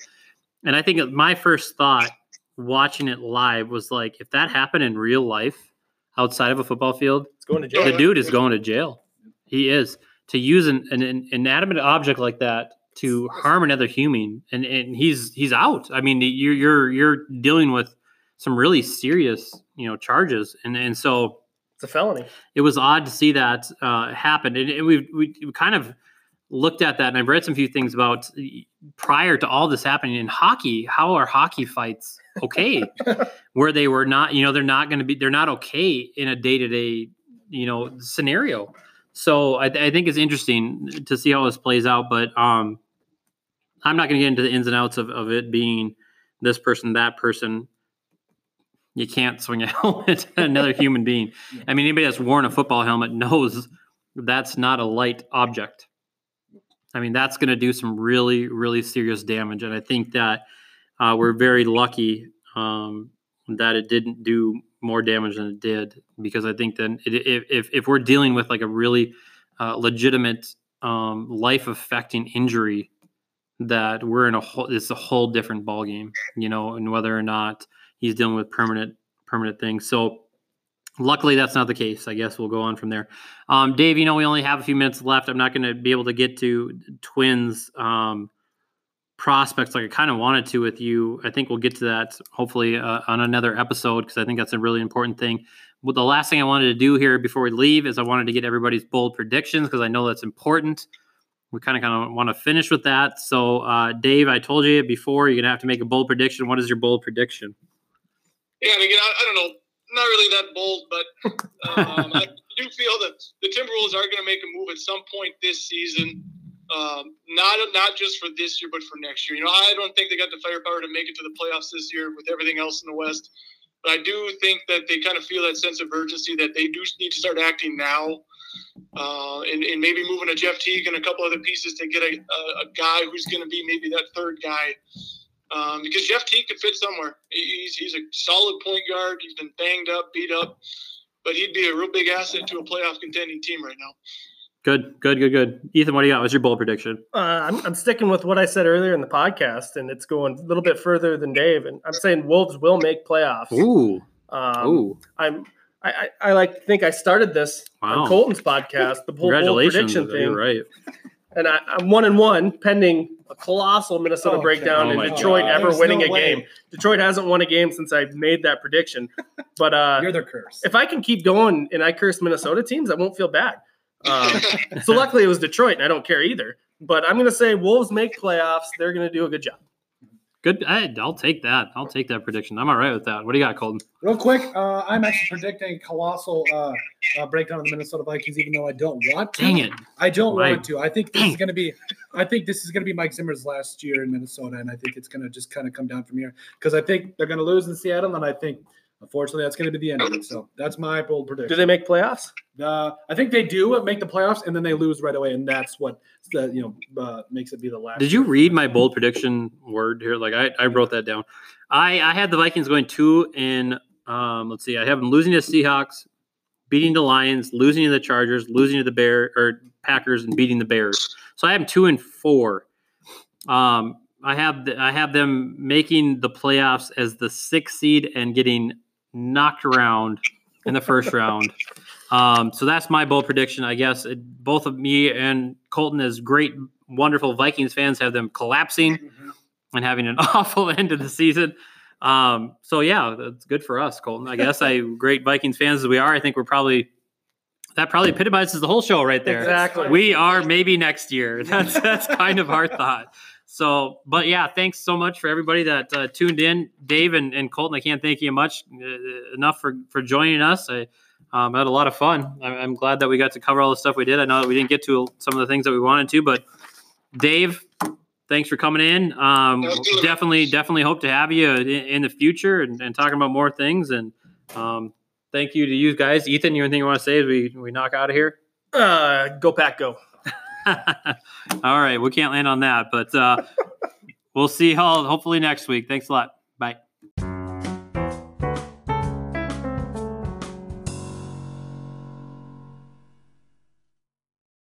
And I think my first thought watching it live was like, if that happened in real life outside of a football field, It's going to jail. the dude is going to jail. He is to use an, an, an inanimate object like that to harm another human, and, and he's he's out. I mean, you're you're you're dealing with some really serious you know charges, and and so It's a felony. it was odd to see that uh, happen. And, and we we kind of looked at that, and I've read some few things about prior to all this happening in hockey. How are hockey fights okay? Where they were not, you know, they're not going to be, they're not okay in a day to day, you know, scenario. So I, I think it's interesting to see how this plays out. But um, I'm not going to get into the ins and outs of, of it being this person, that person. You can't swing a helmet at another human being. I mean, anybody that's worn a football helmet knows that's not a light object. I mean, that's going to do some really, really serious damage. And I think that uh, we're very lucky, um, that it didn't do more damage than it did because I think then it, if, if we're dealing with like a really uh, legitimate um, life affecting injury that we're in a whole it's a whole different ball game you know and whether or not he's dealing with permanent permanent things. So luckily that's not the case. I guess we'll go on from there. Um, dave you know we only have a few minutes left. I'm not going to be able to get to twins um, prospects like i kind of wanted to with you i think we'll get to that hopefully uh, on another episode because i think that's a really important thing well, the last thing i wanted to do here before we leave is i wanted to get everybody's bold predictions because i know that's important we kind of kind of want to finish with that. So, uh, Dave, I told you before, you're gonna have to make a bold prediction. What is your bold prediction? Yeah, and again, I, I don't know, not really that bold, but um, I do feel that the Timberwolves are going to make a move at some point this season. Um, not not just for this year, but for next year. You know, I don't think they got the firepower to make it to the playoffs this year with everything else in the West. But I do think that they kind of feel that sense of urgency that they do need to start acting now uh, and, and, maybe moving a Jeff Teague and a couple other pieces to get a, a, a guy who's going to be maybe that third guy. Um, because Jeff Teague could fit somewhere. He's, he's a solid point guard. He's been banged up, beat up, but he'd be a real big asset to a playoff contending team right now. Good, good, good, good. Ethan, what do you got? What's your bold prediction? Uh, I'm, I'm sticking with what I said earlier in the podcast, and it's going a little bit further than Dave. And I'm saying Wolves will make playoffs. Ooh. Um, Ooh. I'm I, I, I like think I started this Wow. on Colton's podcast, the whole bold Congratulations. prediction thing, You're right. and I, I'm one and one pending a colossal Minnesota Okay. breakdown Oh and Detroit God. ever There's winning no a way. game. Detroit hasn't won a game since I made that prediction, but uh, You're the curse. if I can keep going and I curse Minnesota teams, I won't feel bad. Um, so luckily it was Detroit, and I don't care either. But I'm going to say Wolves make playoffs. They're going to do a good job. Good. I, I'll take that. I'll take that prediction. I'm all right with that. What do you got, Colton? Real quick, uh, I'm actually predicting colossal uh, uh, breakdown of the Minnesota Vikings, even though I don't want to. Dang it. I don't Right. want to. I think this Dang. is going to be. I think this is going to be Mike Zimmer's last year in Minnesota, and I think it's going to just kind of come down from here because I think they're going to lose in Seattle, and I think unfortunately that's going to be the end of it. So that's my bold prediction. Do they make playoffs? Uh, I think they do make the playoffs, and then they lose right away, and that's what the you know uh, makes it be the last. Did you read my bold prediction word here? Like I, I wrote that down. I, I had the Vikings going two in um, let's see, I have them losing to Seahawks, beating the Lions, losing to the Chargers, losing to the Bear or Packers, and beating the Bears. So I have them two and four. Um, I have the, I have them making the playoffs as the sixth seed and getting knocked around in the first round. Um, so that's my bold prediction. I guess it, both of me and Colton, as great, wonderful Vikings fans, have them collapsing Mhm. and having an awful end of the season. Um, so yeah, that's good for us, Colton. I guess I great Vikings fans as we are. I think we're probably that probably epitomizes the whole show right there. Exactly. We are maybe next year. That's that's kind of our thought. So, but yeah, thanks so much for everybody that uh, tuned in, Dave and, and Colton. I can't thank you much uh, enough for for joining us. I um, had a lot of fun. I, I'm glad that we got to cover all the stuff we did. I know that we didn't get to some of the things that we wanted to, but Dave, thanks for coming in. Um, definitely, definitely hope to have you in, in the future and, and talking about more things. And um, thank you to you guys. Ethan, you anything you want to say as we we knock out of here? Uh, go pack, go. All right, we can't land on that, but uh, we'll see how hopefully next week. Thanks a lot.